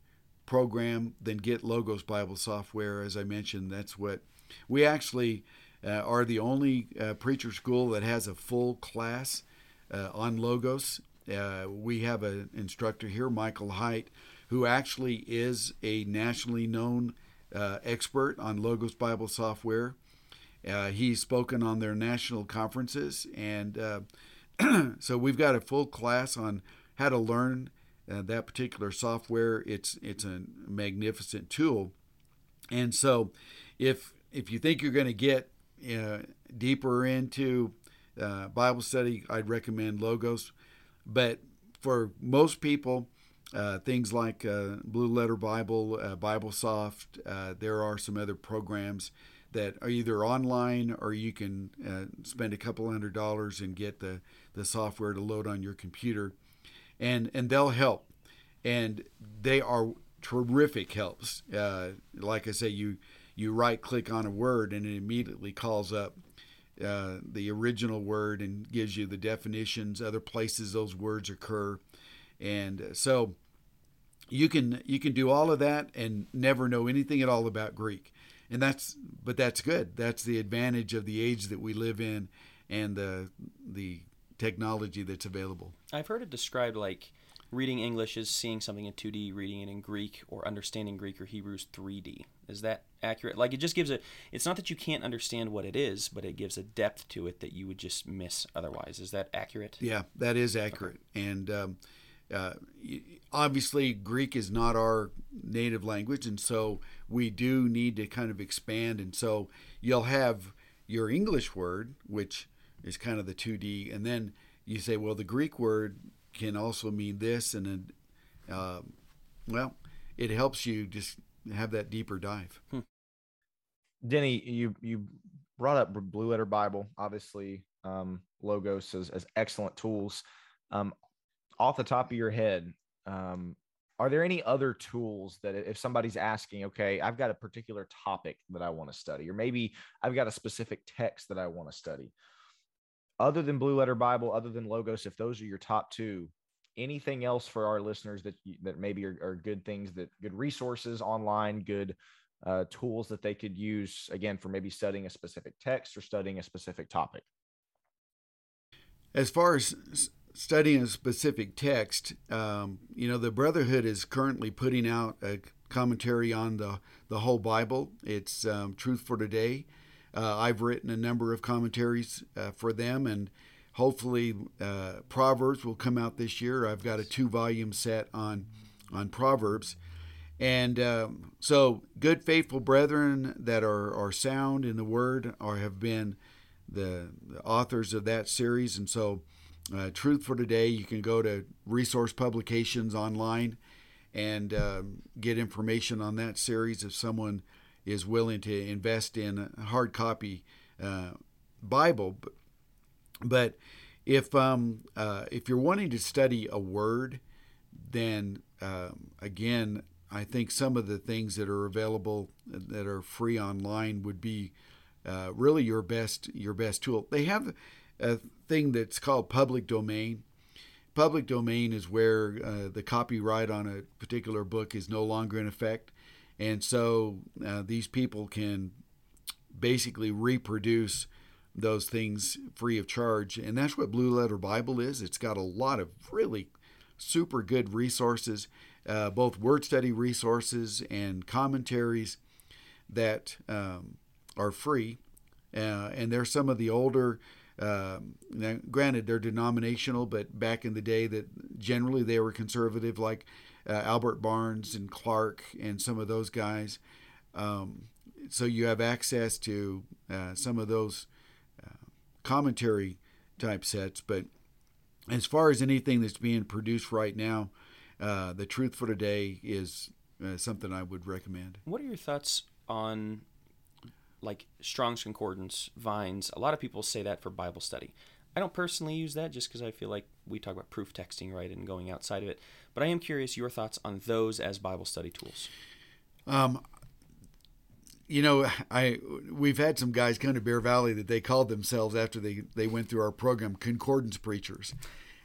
program, then get Logos Bible Software. As I mentioned, that's what we actually uh, are the only uh, preacher school that has a full class uh, on Logos. Uh, we have an instructor here, Michael Height, who actually is a nationally known uh, expert on Logos Bible Software. Uh, he's spoken on their national conferences, and <clears throat> so we've got a full class on how to learn uh, that particular software. It's it's a magnificent tool, and so if if you think you're going to get uh, deeper into uh, Bible study, I'd recommend Logos. But for most people, uh, things like uh, Blue Letter Bible, uh, BibleSoft, uh, there are some other programs that are either online or you can spend a couple hundred dollars and get the, the software to load on your computer and and they'll help, and they are terrific helps. Uh, like I say, you you right click on a word and it immediately calls up uh, the original word and gives you the definitions, other places those words occur, and so you can you can do all of that and never know anything at all about Greek, and that's but that's good. That's the advantage of the age that we live in, and the the technology that's available. I've heard it described like reading English is seeing something in 2D, reading it in Greek, or understanding Greek or Hebrew's 3D. Is that accurate? Like it just gives a. It's not that you can't understand what it is, but it gives a depth to it that you would just miss otherwise. Is that accurate? Yeah, that is accurate. Okay. And um, uh, obviously, Greek is not our native language, and so we do need to kind of expand. And so you'll have your English word, which is kind of the 2D. And then you say, well, the Greek word can also mean this. And then, uh, well, it helps you just have that deeper dive. Hmm. Denny, you, you brought up Blue Letter Bible, obviously, um, Logos as, as excellent tools. Um, off the top of your head, um, are there any other tools that if somebody's asking, okay, I've got a particular topic that I want to study, or maybe I've got a specific text that I want to study, other than Blue Letter Bible, other than Logos, if those are your top two, anything else for our listeners that that maybe are, are good things that good resources online, good uh, tools that they could use again for maybe studying a specific text or studying a specific topic? As far as studying a specific text, um, you know, the Brotherhood is currently putting out a commentary on the, the whole Bible. It's um, Truth for Today. Uh, I've written a number of commentaries uh, for them, and hopefully, uh, Proverbs will come out this year. I've got a two volume set on on Proverbs. And um, so, good, faithful brethren that are, are sound in the word or have been the, the authors of that series. And so, uh, Truth for Today, you can go to Resource Publications online and um, get information on that series if someone is willing to invest in a hard copy uh, Bible. But, if um, uh, if you're wanting to study a word, then um, again, I think some of the things that are available that are free online would be uh, really your best your best tool. They have a thing that's called public domain. Public domain is where uh, the copyright on a particular book is no longer in effect, and so uh, these people can basically reproduce those things free of charge. And that's what Blue Letter Bible is. It's got a lot of really super good resources uh, both word study resources and commentaries that um, are free. Uh, and they're some of the older, uh, now, granted, they're denominational, but back in the day, that generally they were conservative, like uh, Albert Barnes and Clarke and some of those guys. Um, so you have access to uh, some of those uh, commentary type sets. But as far as anything that's being produced right now, uh, the truth for today is uh, something I would recommend. What are your thoughts on like Strong's Concordance, Vines? A lot of people say that for Bible study. I don't personally use that just because I feel like we talk about proof texting, right, and going outside of it. But I am curious your thoughts on those as Bible study tools. Um, you know, I we've had some guys come to Bear Valley that they called themselves after they they went through our program concordance preachers,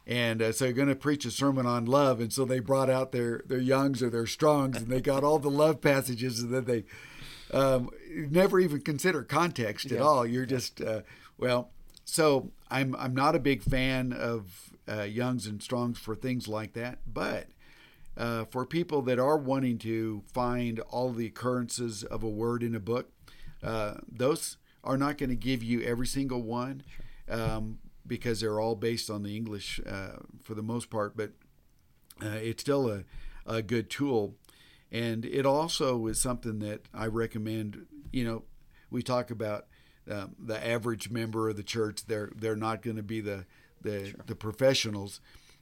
and uh, so they're going to preach a sermon on love and so they brought out their their youngs or their strongs and they got all the love passages and then they um, never even consider context yeah. at all you're just uh, well so i'm i'm not a big fan of uh, youngs and strongs for things like that but uh, for people that are wanting to find all the occurrences of a word in a book uh, those are not going to give you every single one um, because they're all based on the English uh, for the most part, but uh, it's still a, a good tool. And it also is something that I recommend. You know, we talk about um, the average member of the church. They're they're not going to be the the, sure. the professionals,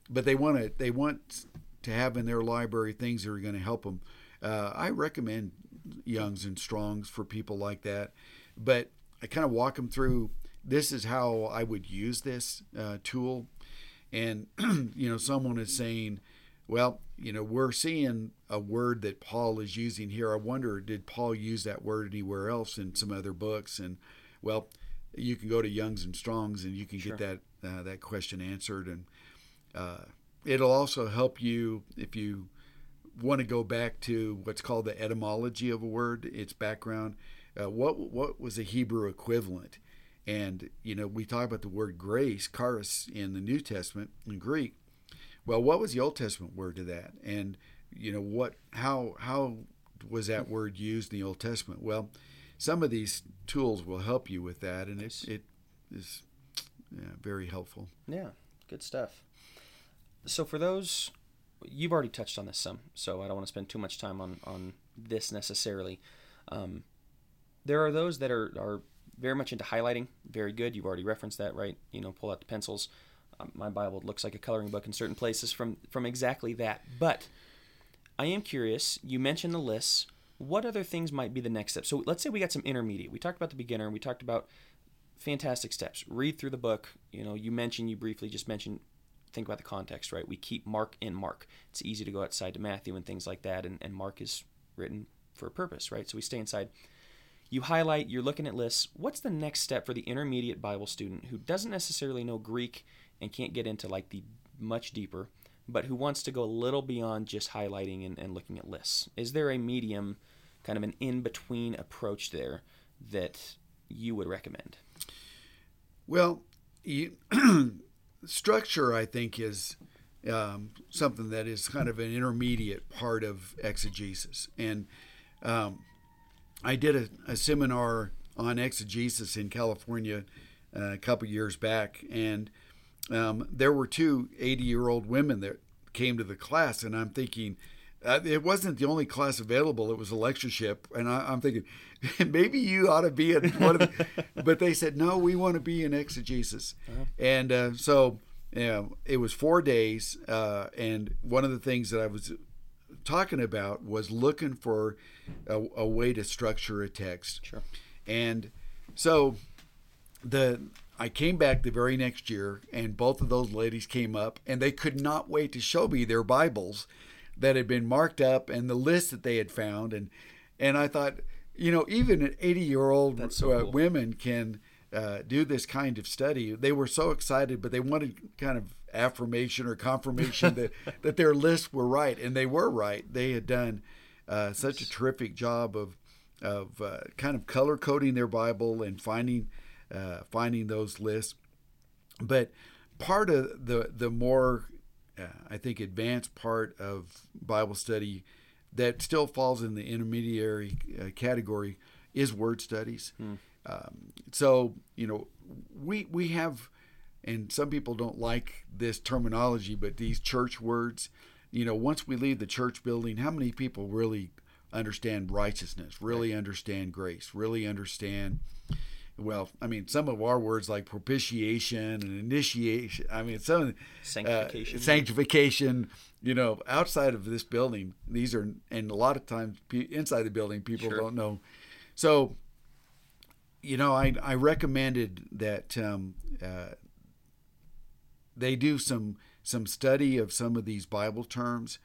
but they want to they want to have in their library things that are going to help them. Uh, I recommend Youngs and Strongs for people like that, but I kind of walk them through this is how I would use this uh, tool. And, <clears throat> you know, someone is saying, well, you know, we're seeing a word that Paul is using here. I wonder, did Paul use that word anywhere else in some other books? And, well, you can go to Young's and Strong's and you can sure. get that uh, that question answered. And uh, it'll also help you if you want to go back to what's called the etymology of a word, its background. Uh, what what was a Hebrew equivalent? And, you know, we talk about the word grace, charis, in the New Testament in Greek. Well, what was the Old Testament word to that? And, you know, what, how, how was that word used in the Old Testament? Well, some of these tools will help you with that, and it, it is yeah, very helpful. Yeah, good stuff. So, for those, you've already touched on this some, so I don't want to spend too much time on, on this necessarily. Um, there are those that are, are very much into highlighting. Very good. You've already referenced that, right? You know, pull out the pencils. Um, my Bible looks like a coloring book in certain places from from exactly that. But I am curious. You mentioned the lists. what other things might be the next step? So let's say we got some intermediate. We talked about the beginner. We talked about fantastic steps. Read through the book. You know, you mentioned you briefly just mentioned think about the context, right? We keep Mark in Mark. It's easy to go outside to Matthew and things like that, and, and Mark is written for a purpose, right? So we stay inside. You highlight, you're looking at lists. What's the next step for the intermediate Bible student who doesn't necessarily know Greek and can't get into like the much deeper, but who wants to go a little beyond just highlighting and, and looking at lists? Is there a medium, kind of an in between approach there that you would recommend? Well, you, <clears throat> structure, I think, is um, something that is kind of an intermediate part of exegesis. And um, I did a, a, seminar on exegesis in California uh, a couple years back, and um, there were two 80 year old women that came to the class, and I'm thinking, uh, it wasn't the only class available. It was a lectureship, and I, am thinking <laughs> maybe you ought to be in one of the. <laughs> but they said no, we want to be in exegesis, uh-huh. and uh, so yeah, it was four days, uh, and one of the things that I was talking about was looking for a, a way to structure a text. Sure. And so the I came back the very next year, and both of those ladies came up, and they could not wait to show me their Bibles that had been marked up and the list that they had found, and and I thought, you know, even an 80 year old so uh, cool. women can uh, do this kind of study. They were so excited, but they wanted kind of affirmation or confirmation that, <laughs> that their lists were right, and they were right. They had done uh, such a terrific job of of uh, kind of color coding their Bible and finding uh, finding those lists. But part of the the more uh, I think advanced part of Bible study that still falls in the intermediary uh, category is word studies. Hmm. Um, so you know, we we have, and some people don't like this terminology, but these church words. You know, once we leave the church building, how many people really understand righteousness? Really understand grace? Really understand? Well, I mean, some of our words like propitiation and initiation. I mean, some sanctification. Uh, sanctification. You know, outside of this building, these are, and a lot of times inside the building, people sure. don't know. So you know, I, I recommended that um, uh, they do some some study of some of these Bible terms,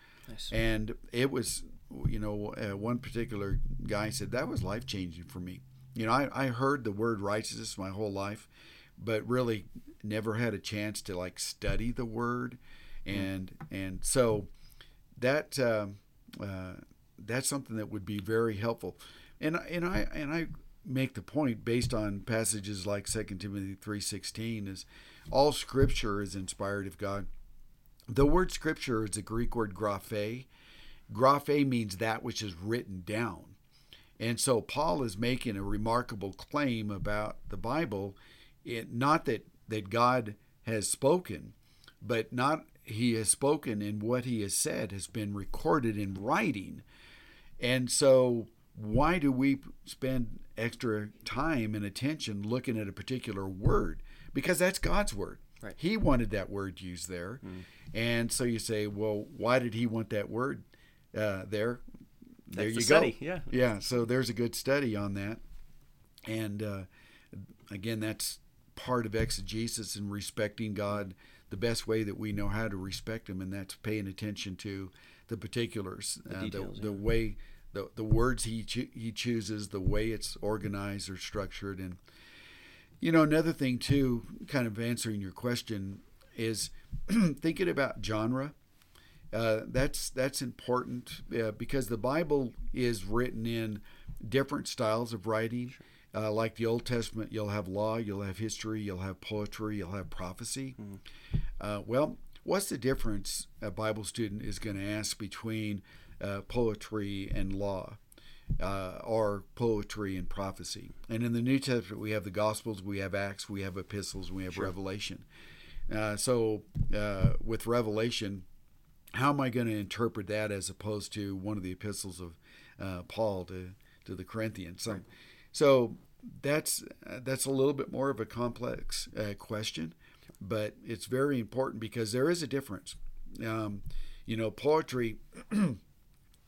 and it was, you know, uh, one particular guy said that was life changing for me. You know, I, I heard the word righteousness my whole life, but really never had a chance to like study the word, and mm. and so that um, uh, that's something that would be very helpful, and and I and I make the point based on passages like 2 Timothy 3:16 is all scripture is inspired of God. The word scripture is a Greek word graphe. Graphe means that which is written down. And so Paul is making a remarkable claim about the Bible, it, not that that God has spoken, but not he has spoken and what he has said has been recorded in writing. And so why do we spend extra time and attention looking at a particular word? Because that's God's word. Right. He wanted that word used there. Mm. And so you say, well, why did he want that word uh, there? There you the go. Study. Yeah. Yeah. So there's a good study on that. And uh, again, that's part of exegesis and respecting God the best way that we know how to respect Him, and that's paying attention to the particulars, the, uh, details, the, the yeah. way the the words he cho- he chooses, the way it's organized or structured, and you know another thing too, kind of answering your question is <clears throat> thinking about genre. Uh, that's that's important uh, because the Bible is written in different styles of writing. Uh, like the Old Testament, you'll have law, you'll have history, you'll have poetry, you'll have prophecy. Mm. well, what's the difference a Bible student is going to ask between uh, poetry and law, uh, or poetry and prophecy. And in the New Testament, we have the Gospels, we have Acts, we have epistles, we have Sure. Revelation. Uh, so uh, with Revelation, how am I going to interpret that as opposed to one of the epistles of uh, Paul to, to the Corinthians? So, so that's that's a little bit more of a complex uh, question, but it's very important because there is a difference. Um, you know, poetry <clears throat>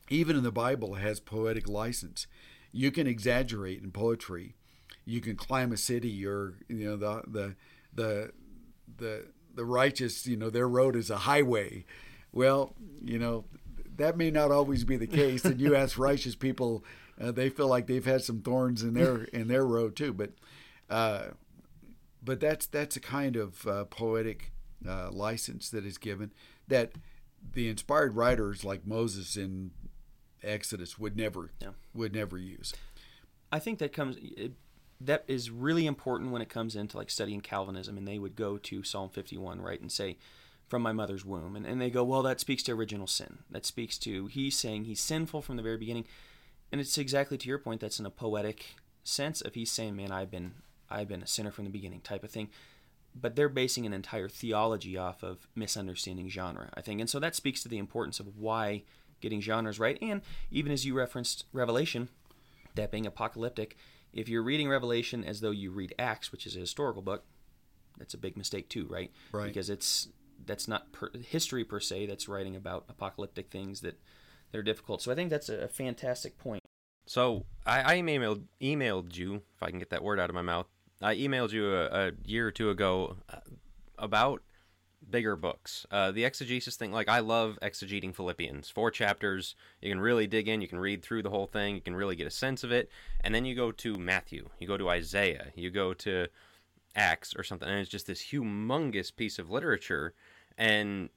even in the Bible, has poetic license. You can exaggerate in poetry. You can climb a city, or you know the the the the the righteous. You know their road is a highway. Well, you know that may not always be the case. And you <laughs> ask righteous people, uh, they feel like they've had some thorns in their <laughs> in their road too. But uh, but that's that's a kind of uh, poetic uh, license that is given that the inspired writers like Moses in Exodus would never Yeah. would never use. I think that comes it, that is really important when it comes into like studying Calvinism, and they would go to Psalm 51, right, and say, "From my mother's womb," and and they go, "Well, that speaks to original sin. That speaks to he's saying he's sinful from the very beginning," and it's exactly to your point. That's in a poetic sense of he's saying, "Man, I've been I've been a sinner from the beginning," type of thing. But they're basing an entire theology off of misunderstanding genre, I think, and so that speaks to the importance of why getting genres right, and even as you referenced Revelation that being apocalyptic. If you're reading Revelation as though you read Acts, which is a historical book, that's a big mistake too, right? Right. Because it's that's not per, history per se. That's writing about apocalyptic things that they're difficult. So I think that's a, fantastic point. So I, I emailed emailed you, if I can get that word out of my mouth. I emailed you a, a year or two ago uh, about bigger books. Uh, the exegesis thing, like I love exegeting Philippians. Four chapters, you can really dig in, you can read through the whole thing, you can really get a sense of it. And then you go to Matthew, you go to Isaiah, you go to Acts or something, and it's just this humongous piece of literature. And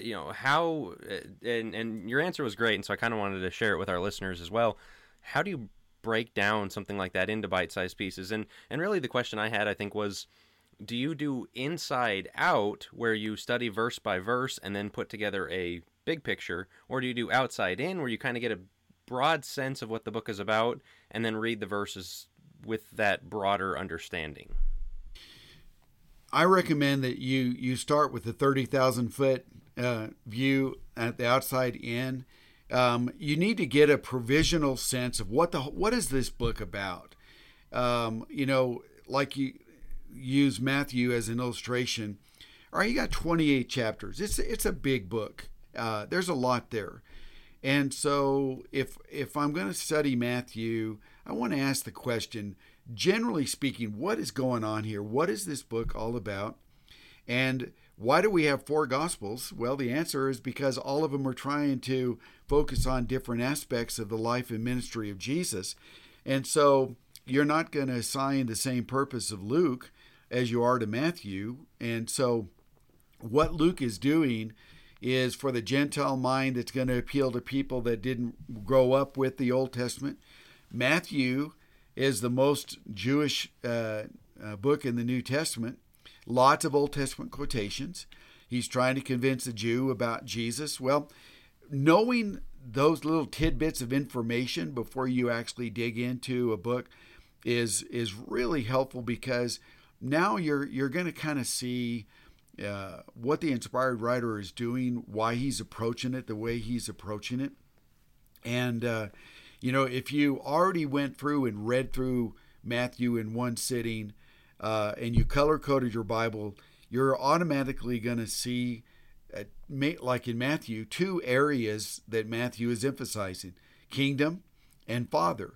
you know how uh, and and your answer was great and so i kind of wanted to share it with our listeners as well. How do you break down something like that into bite-sized pieces? And and really the question i had i think was do you do inside out where you study verse by verse and then put together a big picture or do you do outside in where you kind of get a broad sense of what the book is about and then read the verses with that broader understanding I recommend that you you start with the thirty thousand foot uh, view at the outside in. Um, you need to get a provisional sense of what the what is this book about. Um, you know, like you use Matthew as an illustration. All right, you got twenty eight chapters. It's it's a big book. Uh, there's a lot there, and so if if I'm going to study Matthew, I want to ask the question generally speaking, what is going on here? What is this book all about? And why do we have four gospels? Well, the answer is because all of them are trying to focus on different aspects of the life and ministry of Jesus. And so you're not going to assign the same purpose of Luke as you are to Matthew. And so what Luke is doing is for the Gentile mind that's going to appeal to people that didn't grow up with the Old Testament. Matthew is the most Jewish uh, uh, book in the New Testament. Lots of Old Testament quotations. He's trying to convince a Jew about Jesus. Well, knowing those little tidbits of information before you actually dig into a book is is really helpful because now you're you're going to kind of see uh, what the inspired writer is doing, why he's approaching it the way he's approaching it, and uh, you know, if you already went through and read through Matthew in one sitting uh, and you color coded your Bible, you're automatically going to see, uh, like in Matthew, two areas that Matthew is emphasizing kingdom and father.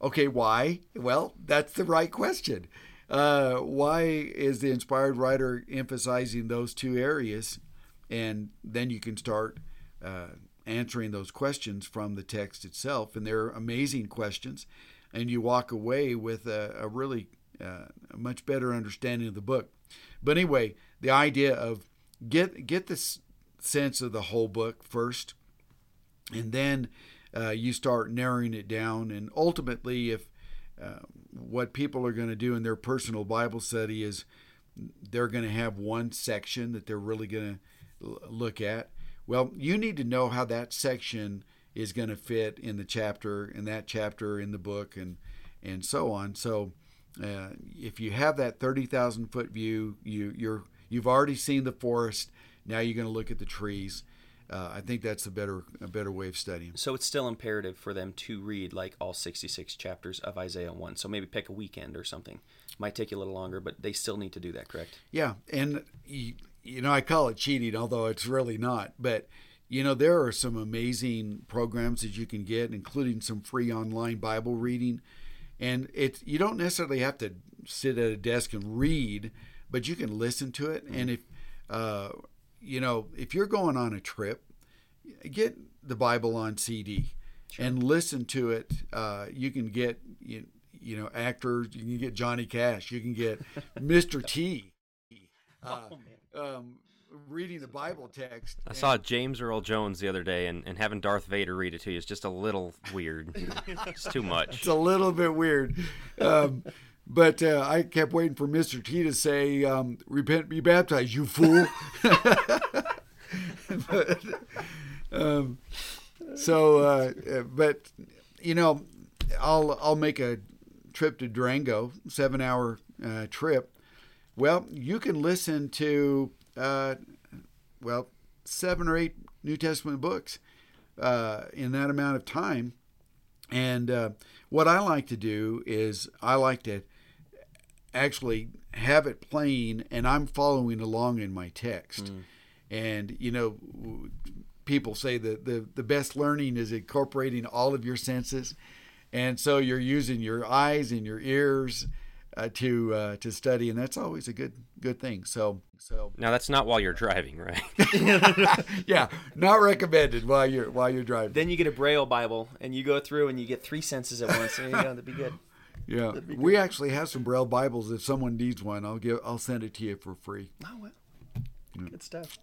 Okay, why? Well, that's the right question. Uh, why is the inspired writer emphasizing those two areas? And then you can start uh, answering those questions from the text itself, and they're amazing questions, and you walk away with a, a really uh, a much better understanding of the book. But anyway, the idea of get get this sense of the whole book first, and then uh, you start narrowing it down, and ultimately, if uh, what people are going to do in their personal Bible study is they're going to have one section that they're really going to look at well, you need to know how that section is going to fit in the chapter, in that chapter in the book, and and so on. So, uh, if you have that thirty thousand foot view, you you're you've already seen the forest. Now you're going to look at the trees. Uh, I think that's a better a better way of studying. So it's still imperative for them to read like all 66 chapters of Isaiah 1. So maybe pick a weekend or something. Might take you a little longer, but they still need to do that, correct? Yeah, and you, know I call it cheating, although it's really not. But you know, there are some amazing programs that you can get, including some free online Bible reading. And it you don't necessarily have to sit at a desk and read, but you can listen to it. And if uh, you know, if you're going on a trip, get the Bible on CD and listen to it. Uh, you can get you, you know actors. You can get Johnny Cash. You can get <laughs> Mr. T. Uh, um, reading the Bible text. I saw James Earl Jones the other day, and, and having Darth Vader read it to you is just a little weird. <laughs> it's too much. It's a little bit weird. Um, but uh, I kept waiting for Mr. T to say, um, "Repent, be baptized, you fool." <laughs> but, um, so, uh, but you know, I'll I'll make a trip to Durango, seven hour uh, trip. Well, you can listen to uh, well seven or eight New Testament books uh, in that amount of time. And uh, what I like to do is I like to actually have it playing, and I'm following along in my text. Mm. And you know, people say that the the best learning is incorporating all of your senses, and so you're using your eyes and your ears uh, to uh, to study, and that's always a good good thing. So so now that's not while you're driving, right? <laughs> yeah, not recommended while you're while you're driving. Then you get a Braille Bible, and you go through and you get three senses at once. There you go. That'd be good. Yeah, be we actually have some Braille Bibles. If someone needs one, I'll give I'll send it to you for free. Oh well, yeah. good stuff.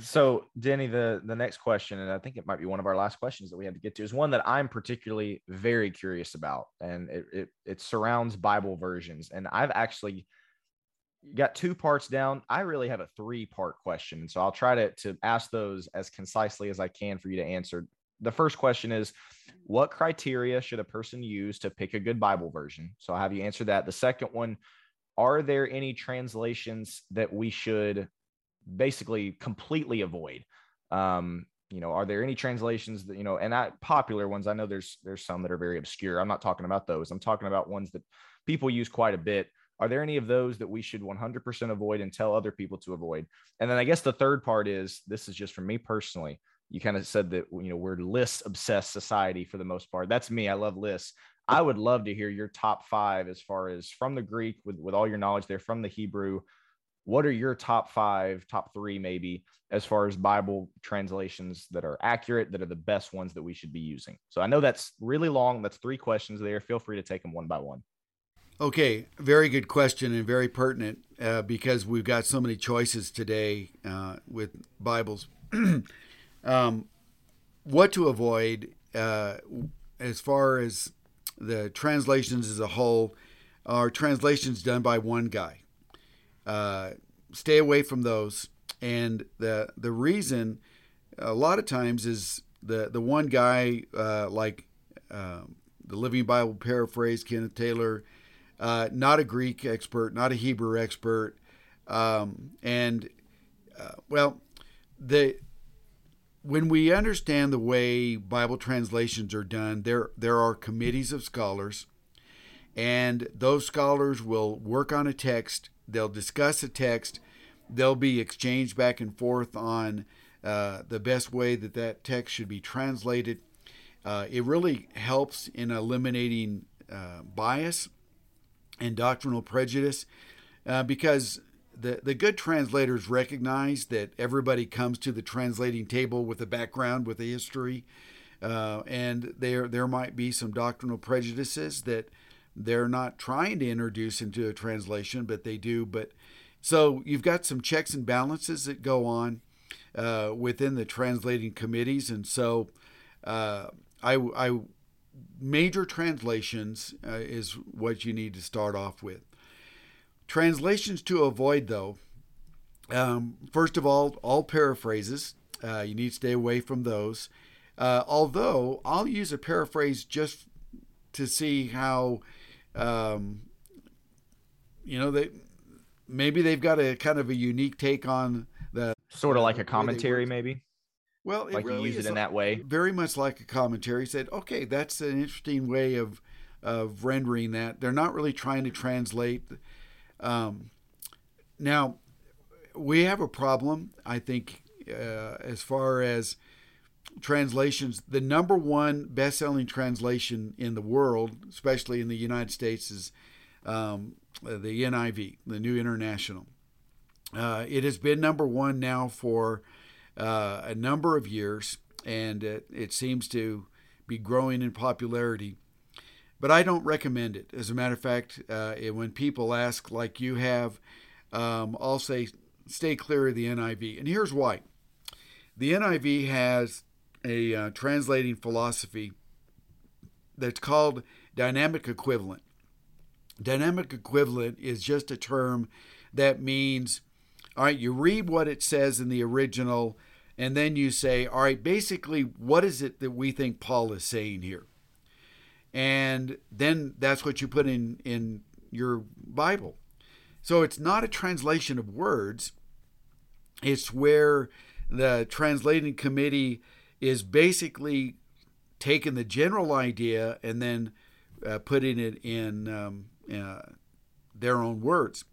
So, Denny, the the next question, and I think it might be one of our last questions that we have to get to, is one that I'm particularly very curious about, and it it, it surrounds Bible versions. And I've actually got two parts down. I really have a three part question, so I'll try to to ask those as concisely as I can for you to answer. The first question is, what criteria should a person use to pick a good Bible version? So I'll have you answer that. The second one, are there any translations that we should basically completely avoid. Um, you know, are there any translations that you know, and I, popular ones? I know there's there's some that are very obscure. I'm not talking about those. I'm talking about ones that people use quite a bit. Are there any of those that we should 100% avoid and tell other people to avoid? And then I guess the third part is this is just for me personally. You kind of said that you know we're list obsessed society for the most part. That's me. I love lists. I would love to hear your top five as far as from the Greek with with all your knowledge there, from the Hebrew, what are your top five, top three, maybe, as far as Bible translations that are accurate, that are the best ones that we should be using? So I know that's really long. That's three questions there. Feel free to take them one by one. Okay, very good question and very pertinent uh, because we've got so many choices today uh, with Bibles. <clears throat> um, what to avoid uh, as far as the translations as a whole are translations done by one guy. Uh, stay away from those. And the the reason a lot of times is the the one guy uh, like uh, the Living Bible paraphrase Kenneth Taylor, uh, not a Greek expert, not a Hebrew expert, um, and uh, well, the when we understand the way Bible translations are done, there there are committees of scholars, and those scholars will work on a text They'll discuss a text. They'll be exchanged back and forth on uh, the best way that that text should be translated. Uh, it really helps in eliminating uh, bias and doctrinal prejudice uh, because the, the good translators recognize that everybody comes to the translating table with a background, with a history, uh, and there there might be some doctrinal prejudices that they're not trying to introduce into a translation, but they do. But so you've got some checks and balances that go on uh, within the translating committees, and so uh, I, I major translations uh, is what you need to start off with. Translations to avoid, though. Um, first of all, all paraphrases. Uh, you need to stay away from those. Uh, although I'll use a paraphrase just to see how um, you know, they maybe they've got a kind of a unique take on the sort of like a commentary, maybe. Well, like really you use it in that way, very much like a commentary. Said, okay, that's an interesting way of of rendering that. They're not really trying to translate. Um, now, we have a problem, I think, uh, as far as translations. The number one best-selling translation in the world, especially in the United States, is um, the NIV, the New International. Uh, it has been number one now for uh, a number of years, and it, it seems to be growing in popularity. But I don't recommend it. As a matter of fact, uh, when people ask, like you have, um, I'll say, stay clear of the NIV. And here's why the NIV has a uh, translating philosophy that's called dynamic equivalent. Dynamic equivalent is just a term that means, all right, you read what it says in the original, and then you say, all right, basically, what is it that we think Paul is saying here? And then that's what you put in, in your Bible. So it's not a translation of words, it's where the translating committee is basically taking the general idea and then uh, putting it in um, uh, their own words.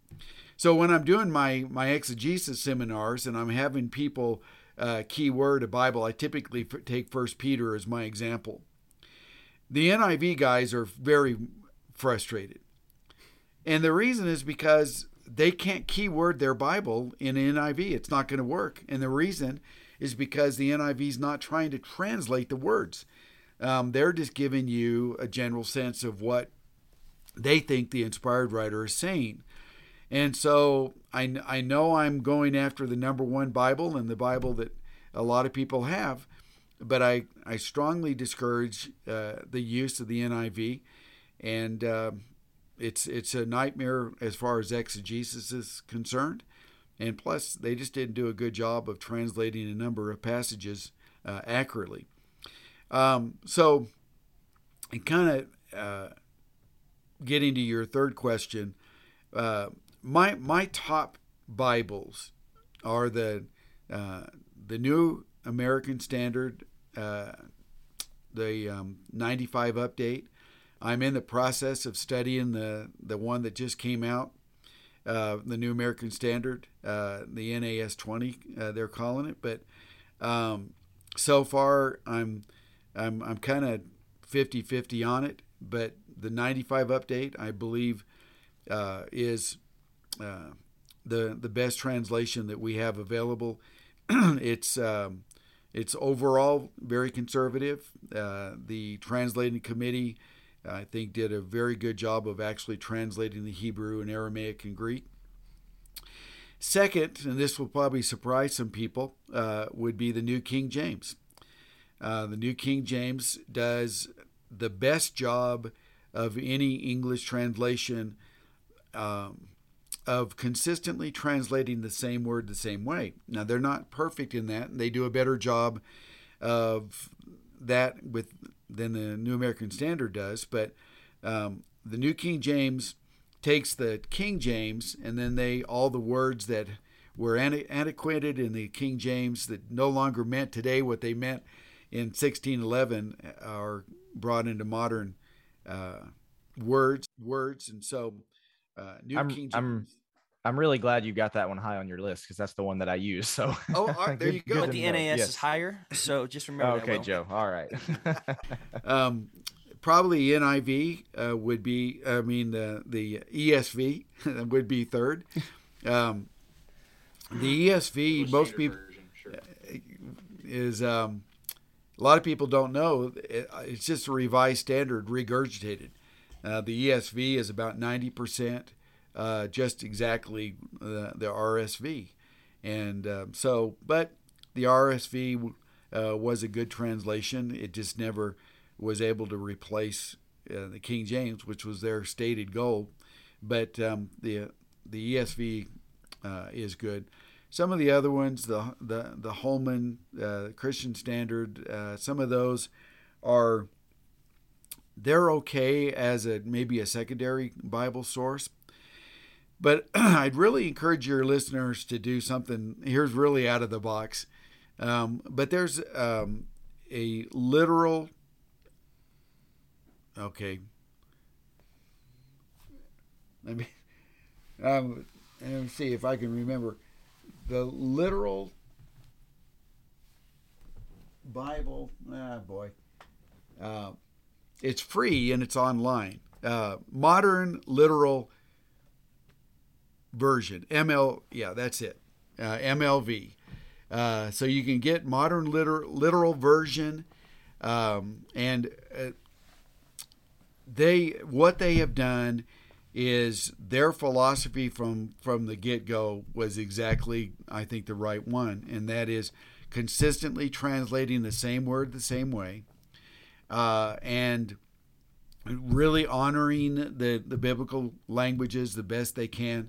So when I'm doing my my exegesis seminars and I'm having people uh, keyword a Bible, I typically take First Peter as my example. The NIV guys are very frustrated, and the reason is because they can't keyword their Bible in NIV. It's not going to work, and the reason is because the NIV is not trying to translate the words. Um, they're just giving you a general sense of what they think the inspired writer is saying. And so I, I know I'm going after the number one Bible and the Bible that a lot of people have, but I, I strongly discourage uh, the use of the NIV. And uh, it's, it's a nightmare as far as exegesis is concerned. And plus, they just didn't do a good job of translating a number of passages uh, accurately. Um, so, and kind of uh, getting to your third question, uh, my my top Bibles are the uh, the New American Standard, uh, the um, 95 update. I'm in the process of studying the the one that just came out, uh, the New American Standard, uh, the NAS 20, uh, they're calling it. But um, so far, I'm I'm I'm kind of 50-50 on it. But the 95 update, I believe, uh, is uh, the the best translation that we have available. <clears throat> it's um, it's overall very conservative. The translating committee I think did a very good job of actually translating the Hebrew and Aramaic and Greek. Second, and this will probably surprise some people, uh, would be the New King James. Uh, the New King James does the best job of any English translation um, of consistently translating the same word the same way. Now, they're not perfect in that, and they do a better job of that with than the New American Standard does, but um, the New King James takes the King James and then they all the words that were antiquated in the King James that no longer meant today what they meant in 1611 are brought into modern uh, words words and so uh, New I'm, King James. I'm I'm really glad you got that one high on your list because that's the one that I use. So oh, <laughs> right, there you go. But the NAS yes. is higher, so just remember. okay, Joe. All right. <laughs> um, probably NIV uh, would be. I mean, the the ESV <laughs> would be third. Um, the ESV, most people version, sure. Uh, is. Um, a lot of people don't know. It's just a revised standard, regurgitated. Uh, the ESV is about ninety percent uh, just exactly uh, the RSV. And uh, so, but the RSV uh, was a good translation. It just never was able to replace uh, the King James, which was their stated goal. But um, the the ESV uh, is good. Some of the other ones, the the the Holman Christian Standard, some of those are they're okay as a maybe a secondary Bible source, but <clears throat> I'd really encourage your listeners to do something. Here's really out of the box. Um, but there's um, a literal. Okay. Let me, <laughs> um, let me see if I can remember. The literal Bible. Ah, boy. Uh, it's free and it's online. Uh, modern literal version. ML, yeah, that's it. Uh, MLV. Uh, so you can get modern liter- literal version, um, and uh, they what they have done is their philosophy from from the get go was exactly I think the right one, and that is consistently translating the same word the same way, uh, and really honoring the the biblical languages the best they can,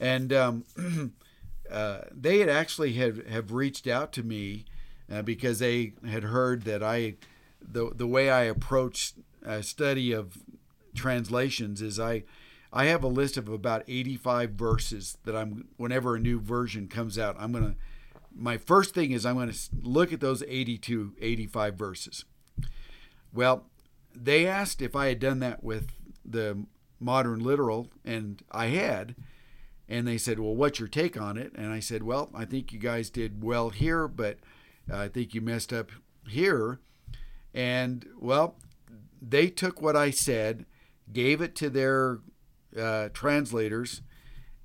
and um, <clears throat> uh, they had actually have have reached out to me uh, because they had heard that I the the way I approach a study of translations is I I have a list of about 85 verses that I'm whenever a new version comes out I'm going to my first thing is I'm going to look at those 82 85 verses. Well, they asked if I had done that with the modern literal and I had and they said, "Well, what's your take on it?" And I said, "Well, I think you guys did well here, but I think you messed up here." And well, they took what I said, gave it to their uh, translators,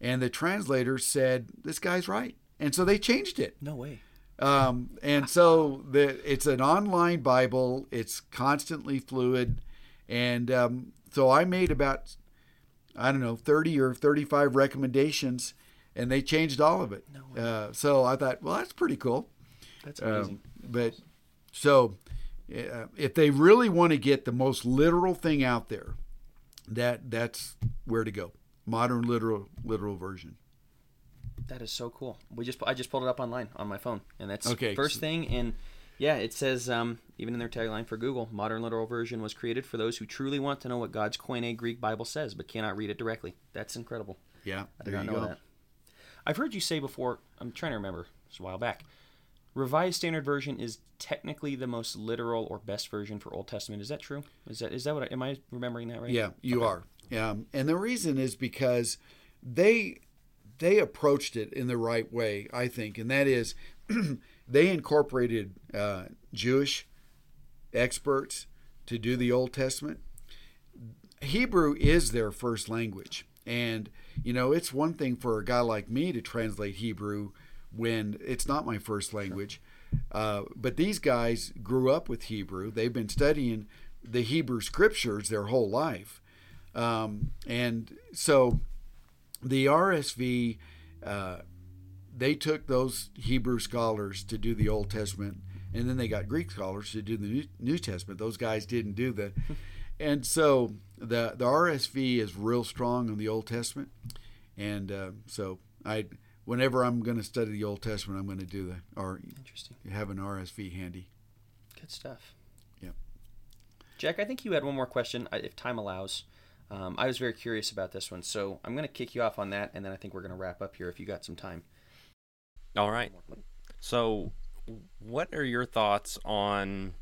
and the translators said, "This guy's right," and so they changed it. No way. Um, and so the, it's an online Bible. It's constantly fluid, and um, so I made about I don't know thirty or thirty-five recommendations, and they changed all of it. No uh, so I thought, well, that's pretty cool. That's amazing. Um, but so uh, if they really want to get the most literal thing out there, that that's where to go. Modern literal literal version. That is so cool. We just I just pulled it up online on my phone, and that's Okay, first thing. And yeah, it says um, even in their tagline for Google, modern literal version was created for those who truly want to know what God's Koine Greek Bible says, but cannot read it directly. That's incredible. Yeah, I did not know go. that. I've heard you say before. I'm trying to remember. It's a while back. Revised Standard Version is technically the most literal or best version for Old Testament. Is that true? Is that is that what? I, am I remembering that right? Yeah, you are. Um, and the reason is because they they approached it in the right way, I think, and that is <clears throat> they incorporated uh, Jewish experts to do the Old Testament. Hebrew is their first language, and you know it's one thing for a guy like me to translate Hebrew when it's not my first language. Uh, but these guys grew up with Hebrew. They've been studying the Hebrew scriptures their whole life. Um, and so the RSV, uh, they took those Hebrew scholars to do the Old Testament, and then they got Greek scholars to do the New, New Testament. Those guys didn't do that, <laughs> and so the, the RSV is real strong on the Old Testament. And uh, so I. Whenever I'm going to study the Old Testament, I'm going to do the or Interesting. have an RSV handy. Good stuff. Yep. Jack, I think you had one more question, if time allows. Um, I was very curious about this one, so I'm going to kick you off on that, and then I think we're going to wrap up here if you got some time. All right. So, what are your thoughts on?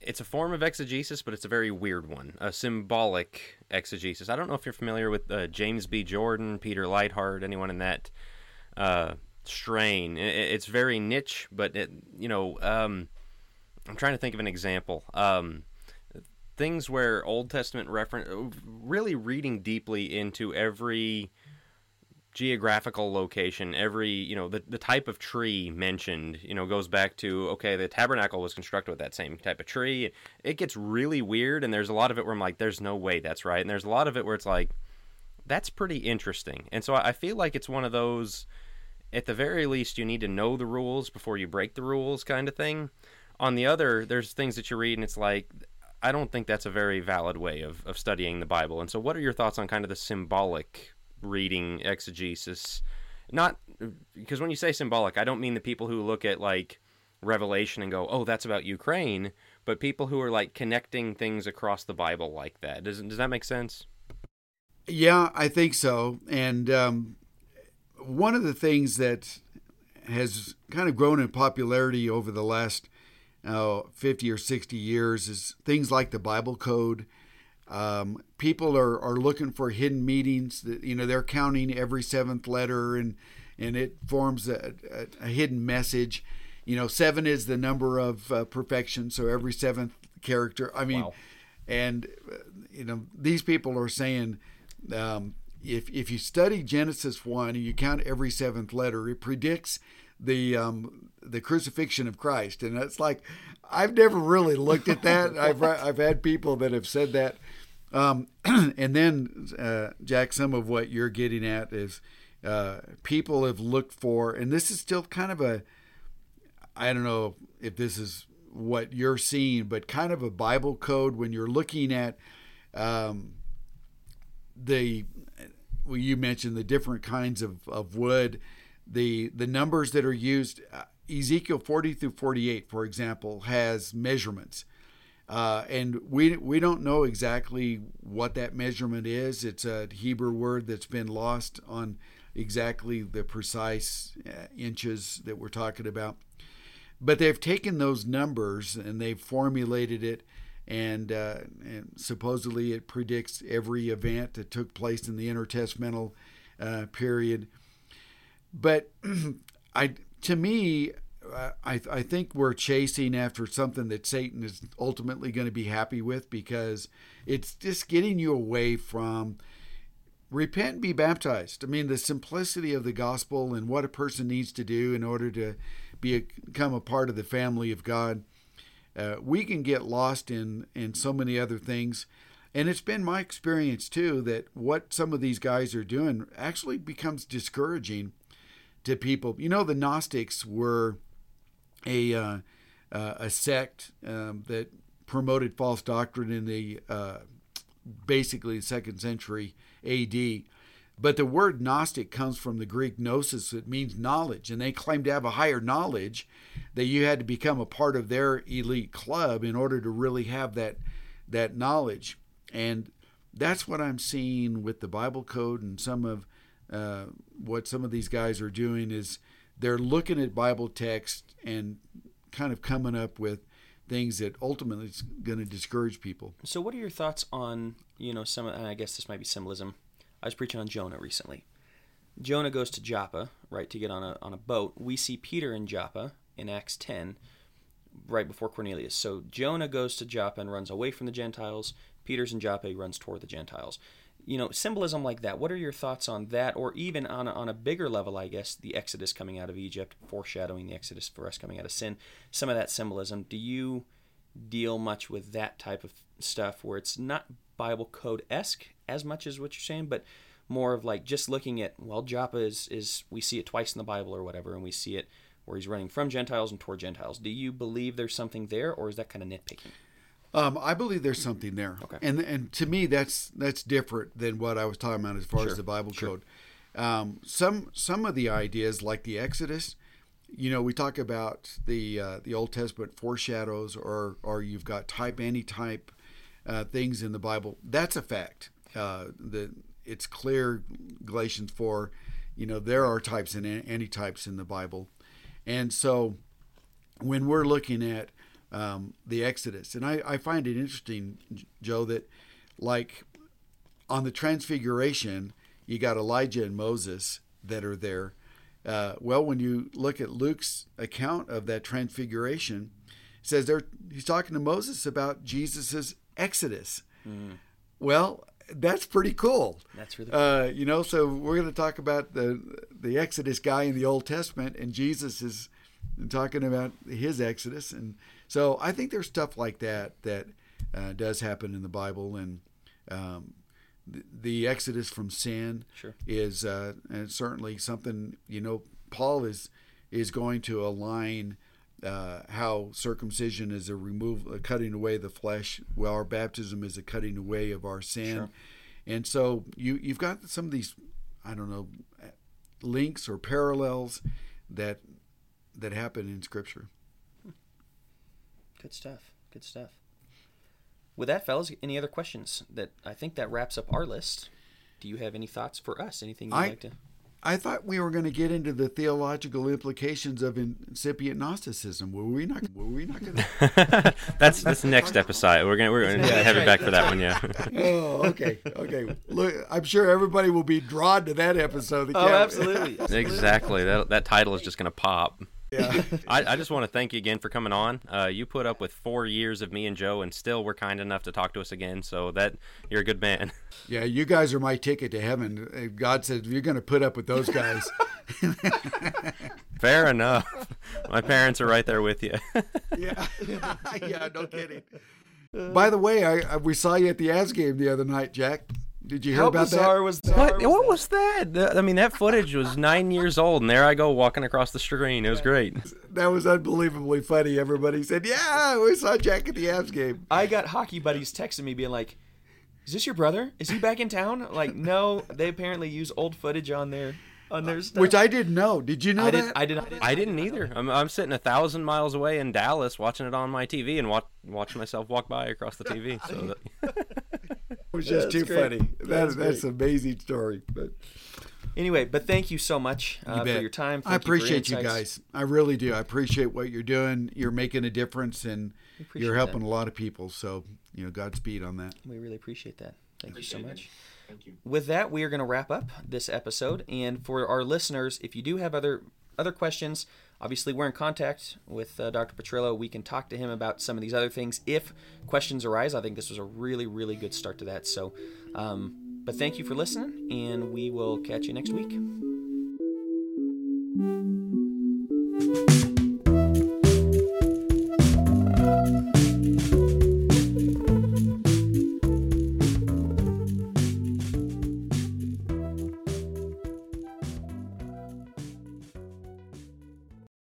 It's a form of exegesis, but it's a very weird one. A symbolic exegesis. I don't know if you're familiar with uh, James B. Jordan, Peter Leithart, anyone in that uh, strain. It's very niche, but it, you know, um, I'm trying to think of an example. Um, things where Old Testament reference, really reading deeply into every geographical location every you know the, the type of tree mentioned you know goes back to okay the tabernacle was constructed with that same type of tree. It gets really weird and there's a lot of it where i'm like there's no way that's right. And there's a lot of it where it's like that's pretty interesting. And so i feel like it's one of those at the very least you need to know the rules before you break the rules kind of thing. On the other there's things that you read and it's like i don't think that's a very valid way of, of studying the bible. And so what are your thoughts on kind of the symbolic reading exegesis not because when you say symbolic i don't mean the people who look at like revelation and go oh that's about ukraine but people who are like connecting things across the bible like that does, does that make sense Yeah, I think so. And um, one of the things that has kind of grown in popularity over the last uh, 50 or 60 years is things like the Bible Code. Um, people are, are looking for hidden meanings. That, you know, they're counting every seventh letter and, and it forms a, a, a hidden message. you know, seven is the number of uh, perfection. So every seventh character. I mean, Wow. and uh, you know, these people are saying. Um, if, if you study Genesis one and you count every seventh letter, it predicts the um, the crucifixion of Christ, and it's like I've never really looked at that. <laughs> I've I've had people that have said that, um, <clears throat> and then uh, Jack, some of what you're getting at is uh, people have looked for, and this is still kind of a I don't know if this is what you're seeing, but kind of a Bible code when you're looking at um, the well, you mentioned the different kinds of, of wood, the the numbers that are used. Uh, Ezekiel 40 through 48, for example, has measurements, uh, and we we don't know exactly what that measurement is. It's a Hebrew word that's been lost on exactly the precise uh, inches that we're talking about. But they've taken those numbers and they've formulated it and, uh, and supposedly it predicts every event that took place in the intertestamental uh, period. But <clears throat> I, to me, I, I think we're chasing after something that Satan is ultimately going to be happy with because it's just getting you away from repent and be baptized. I mean, the simplicity of the gospel and what a person needs to do in order to be become a part of the family of God. Uh, we can get lost in in so many other things and it's been my experience too that what some of these guys are doing actually becomes discouraging to people you know the gnostics were a uh, a sect um, that promoted false doctrine in the uh, basically second century AD but the word Gnostic comes from the Greek gnosis, it means knowledge, and they claim to have a higher knowledge that you had to become a part of their elite club in order to really have that that knowledge. And that's what I'm seeing with the Bible code and some of uh, what some of these guys are doing is they're looking at Bible text and kind of coming up with things that ultimately is going to discourage people. So, what are your thoughts on you know some? And I guess this might be symbolism. I was preaching on Jonah recently. Jonah goes to Joppa, right, to get on a on a boat. We see Peter in Joppa in Acts ten, right before Cornelius. So Jonah goes to Joppa and runs away from the Gentiles. Peter's in Joppa, he runs toward the Gentiles. You know, symbolism like that. What are your thoughts on that, or even on a, on a bigger level? I guess the Exodus coming out of Egypt, foreshadowing the Exodus for us coming out of sin. Some of that symbolism. Do you deal much with that type of stuff where it's not Bible code esque as much as what you're saying, but more of like just looking at well, Joppa is is we see it twice in the Bible or whatever, and we see it where he's running from Gentiles and toward Gentiles. Do you believe there's something there, or is that kind of nitpicking? Um, I believe there's something there, Okay. and and to me that's that's different than what I was talking about as far Sure, as the Bible sure. code. Um, some some of the ideas like the Exodus, you know, we talk about the uh, the Old Testament foreshadows, or or you've got type anti-type uh, things in the Bible. That's a fact. Uh, the it's clear Galatians four, you know, there are types and an- anti-types in the Bible, and so when we're looking at um, the Exodus, and I, I find it interesting, Joe, that like on the Transfiguration, you got Elijah and Moses that are there. Uh, well, when you look at Luke's account of that Transfiguration, it says there he's talking to Moses about Jesus's Exodus. Well, that's pretty cool. That's really Uh, you know, so we're going to talk about the the Exodus guy in the Old Testament, and Jesus is talking about his Exodus, and so I think there's stuff like that that uh, does happen in the Bible, and um, the, the Exodus from sin Sure. is uh, and certainly something you know Paul is is going to align uh, how circumcision is a remove a cutting away the flesh, well, our baptism is a cutting away of our sin, Sure. and so you you've got some of these I don't know links or parallels that that happen in Scripture. Good stuff. Good stuff. With that, fellas, any other questions? That I think that wraps up our list. Do you have any thoughts for us? Anything you'd I- like to? I thought we were going to get into the theological implications of incipient Gnosticism. Were we not? Were we not going <laughs> to? that's that's the next episode. We're gonna we're gonna Yeah, have it right, back for that one. Yeah. <laughs> oh, okay, okay. Look, I'm sure everybody will be drawn to that episode. They Oh, can't- absolutely. exactly. That that title is just gonna pop. Yeah. <laughs> I, I just want to thank you again for coming on. Uh, you put up with four years of me and Joe, and still were kind enough to talk to us again. So that you're a good man. <laughs> Yeah, you guys are my ticket to heaven. Uh, God said you're going to put up with those guys. <laughs> Fair enough. My parents are right there with you. yeah, yeah, no kidding. By the way, I, I we saw you at the Avs game the other night, Jack. Did you hear How about bizarre that? was that? What? What was that? I mean, that footage was nine years old, and there I go walking across the screen. It was great. That was unbelievably funny. Everybody said, "Yeah, we saw Jack at the Avs game." I got hockey buddies texting me being like, "Is this your brother? Is he back in town?" Like, no, they apparently use old footage on their on their stuff. Which I didn't know. Did you know I that? did. I did. not I didn't either. I'm, I'm sitting a thousand miles away in Dallas watching it on my TV and watch, watching myself walk by across the TV. So that, it was just That's too great. funny. That, That's that's an amazing story. But Anyway, but thank you so much uh, you for bet. your time. I Thank you for your appreciate you, insights. guys. I really do. I appreciate what you're doing. You're making a difference, and you're helping that. a lot of people. So you know, Godspeed on that. We really appreciate that. Thank you so much. Thank you. With that, we are going to wrap up this episode. And for our listeners, if you do have other other questions, Obviously, we're in contact with uh, Dr. Petrillo. We can talk to him about some of these other things if questions arise. I think this was a really, really good start to that. So, um, but thank you for listening, and we will catch you next week.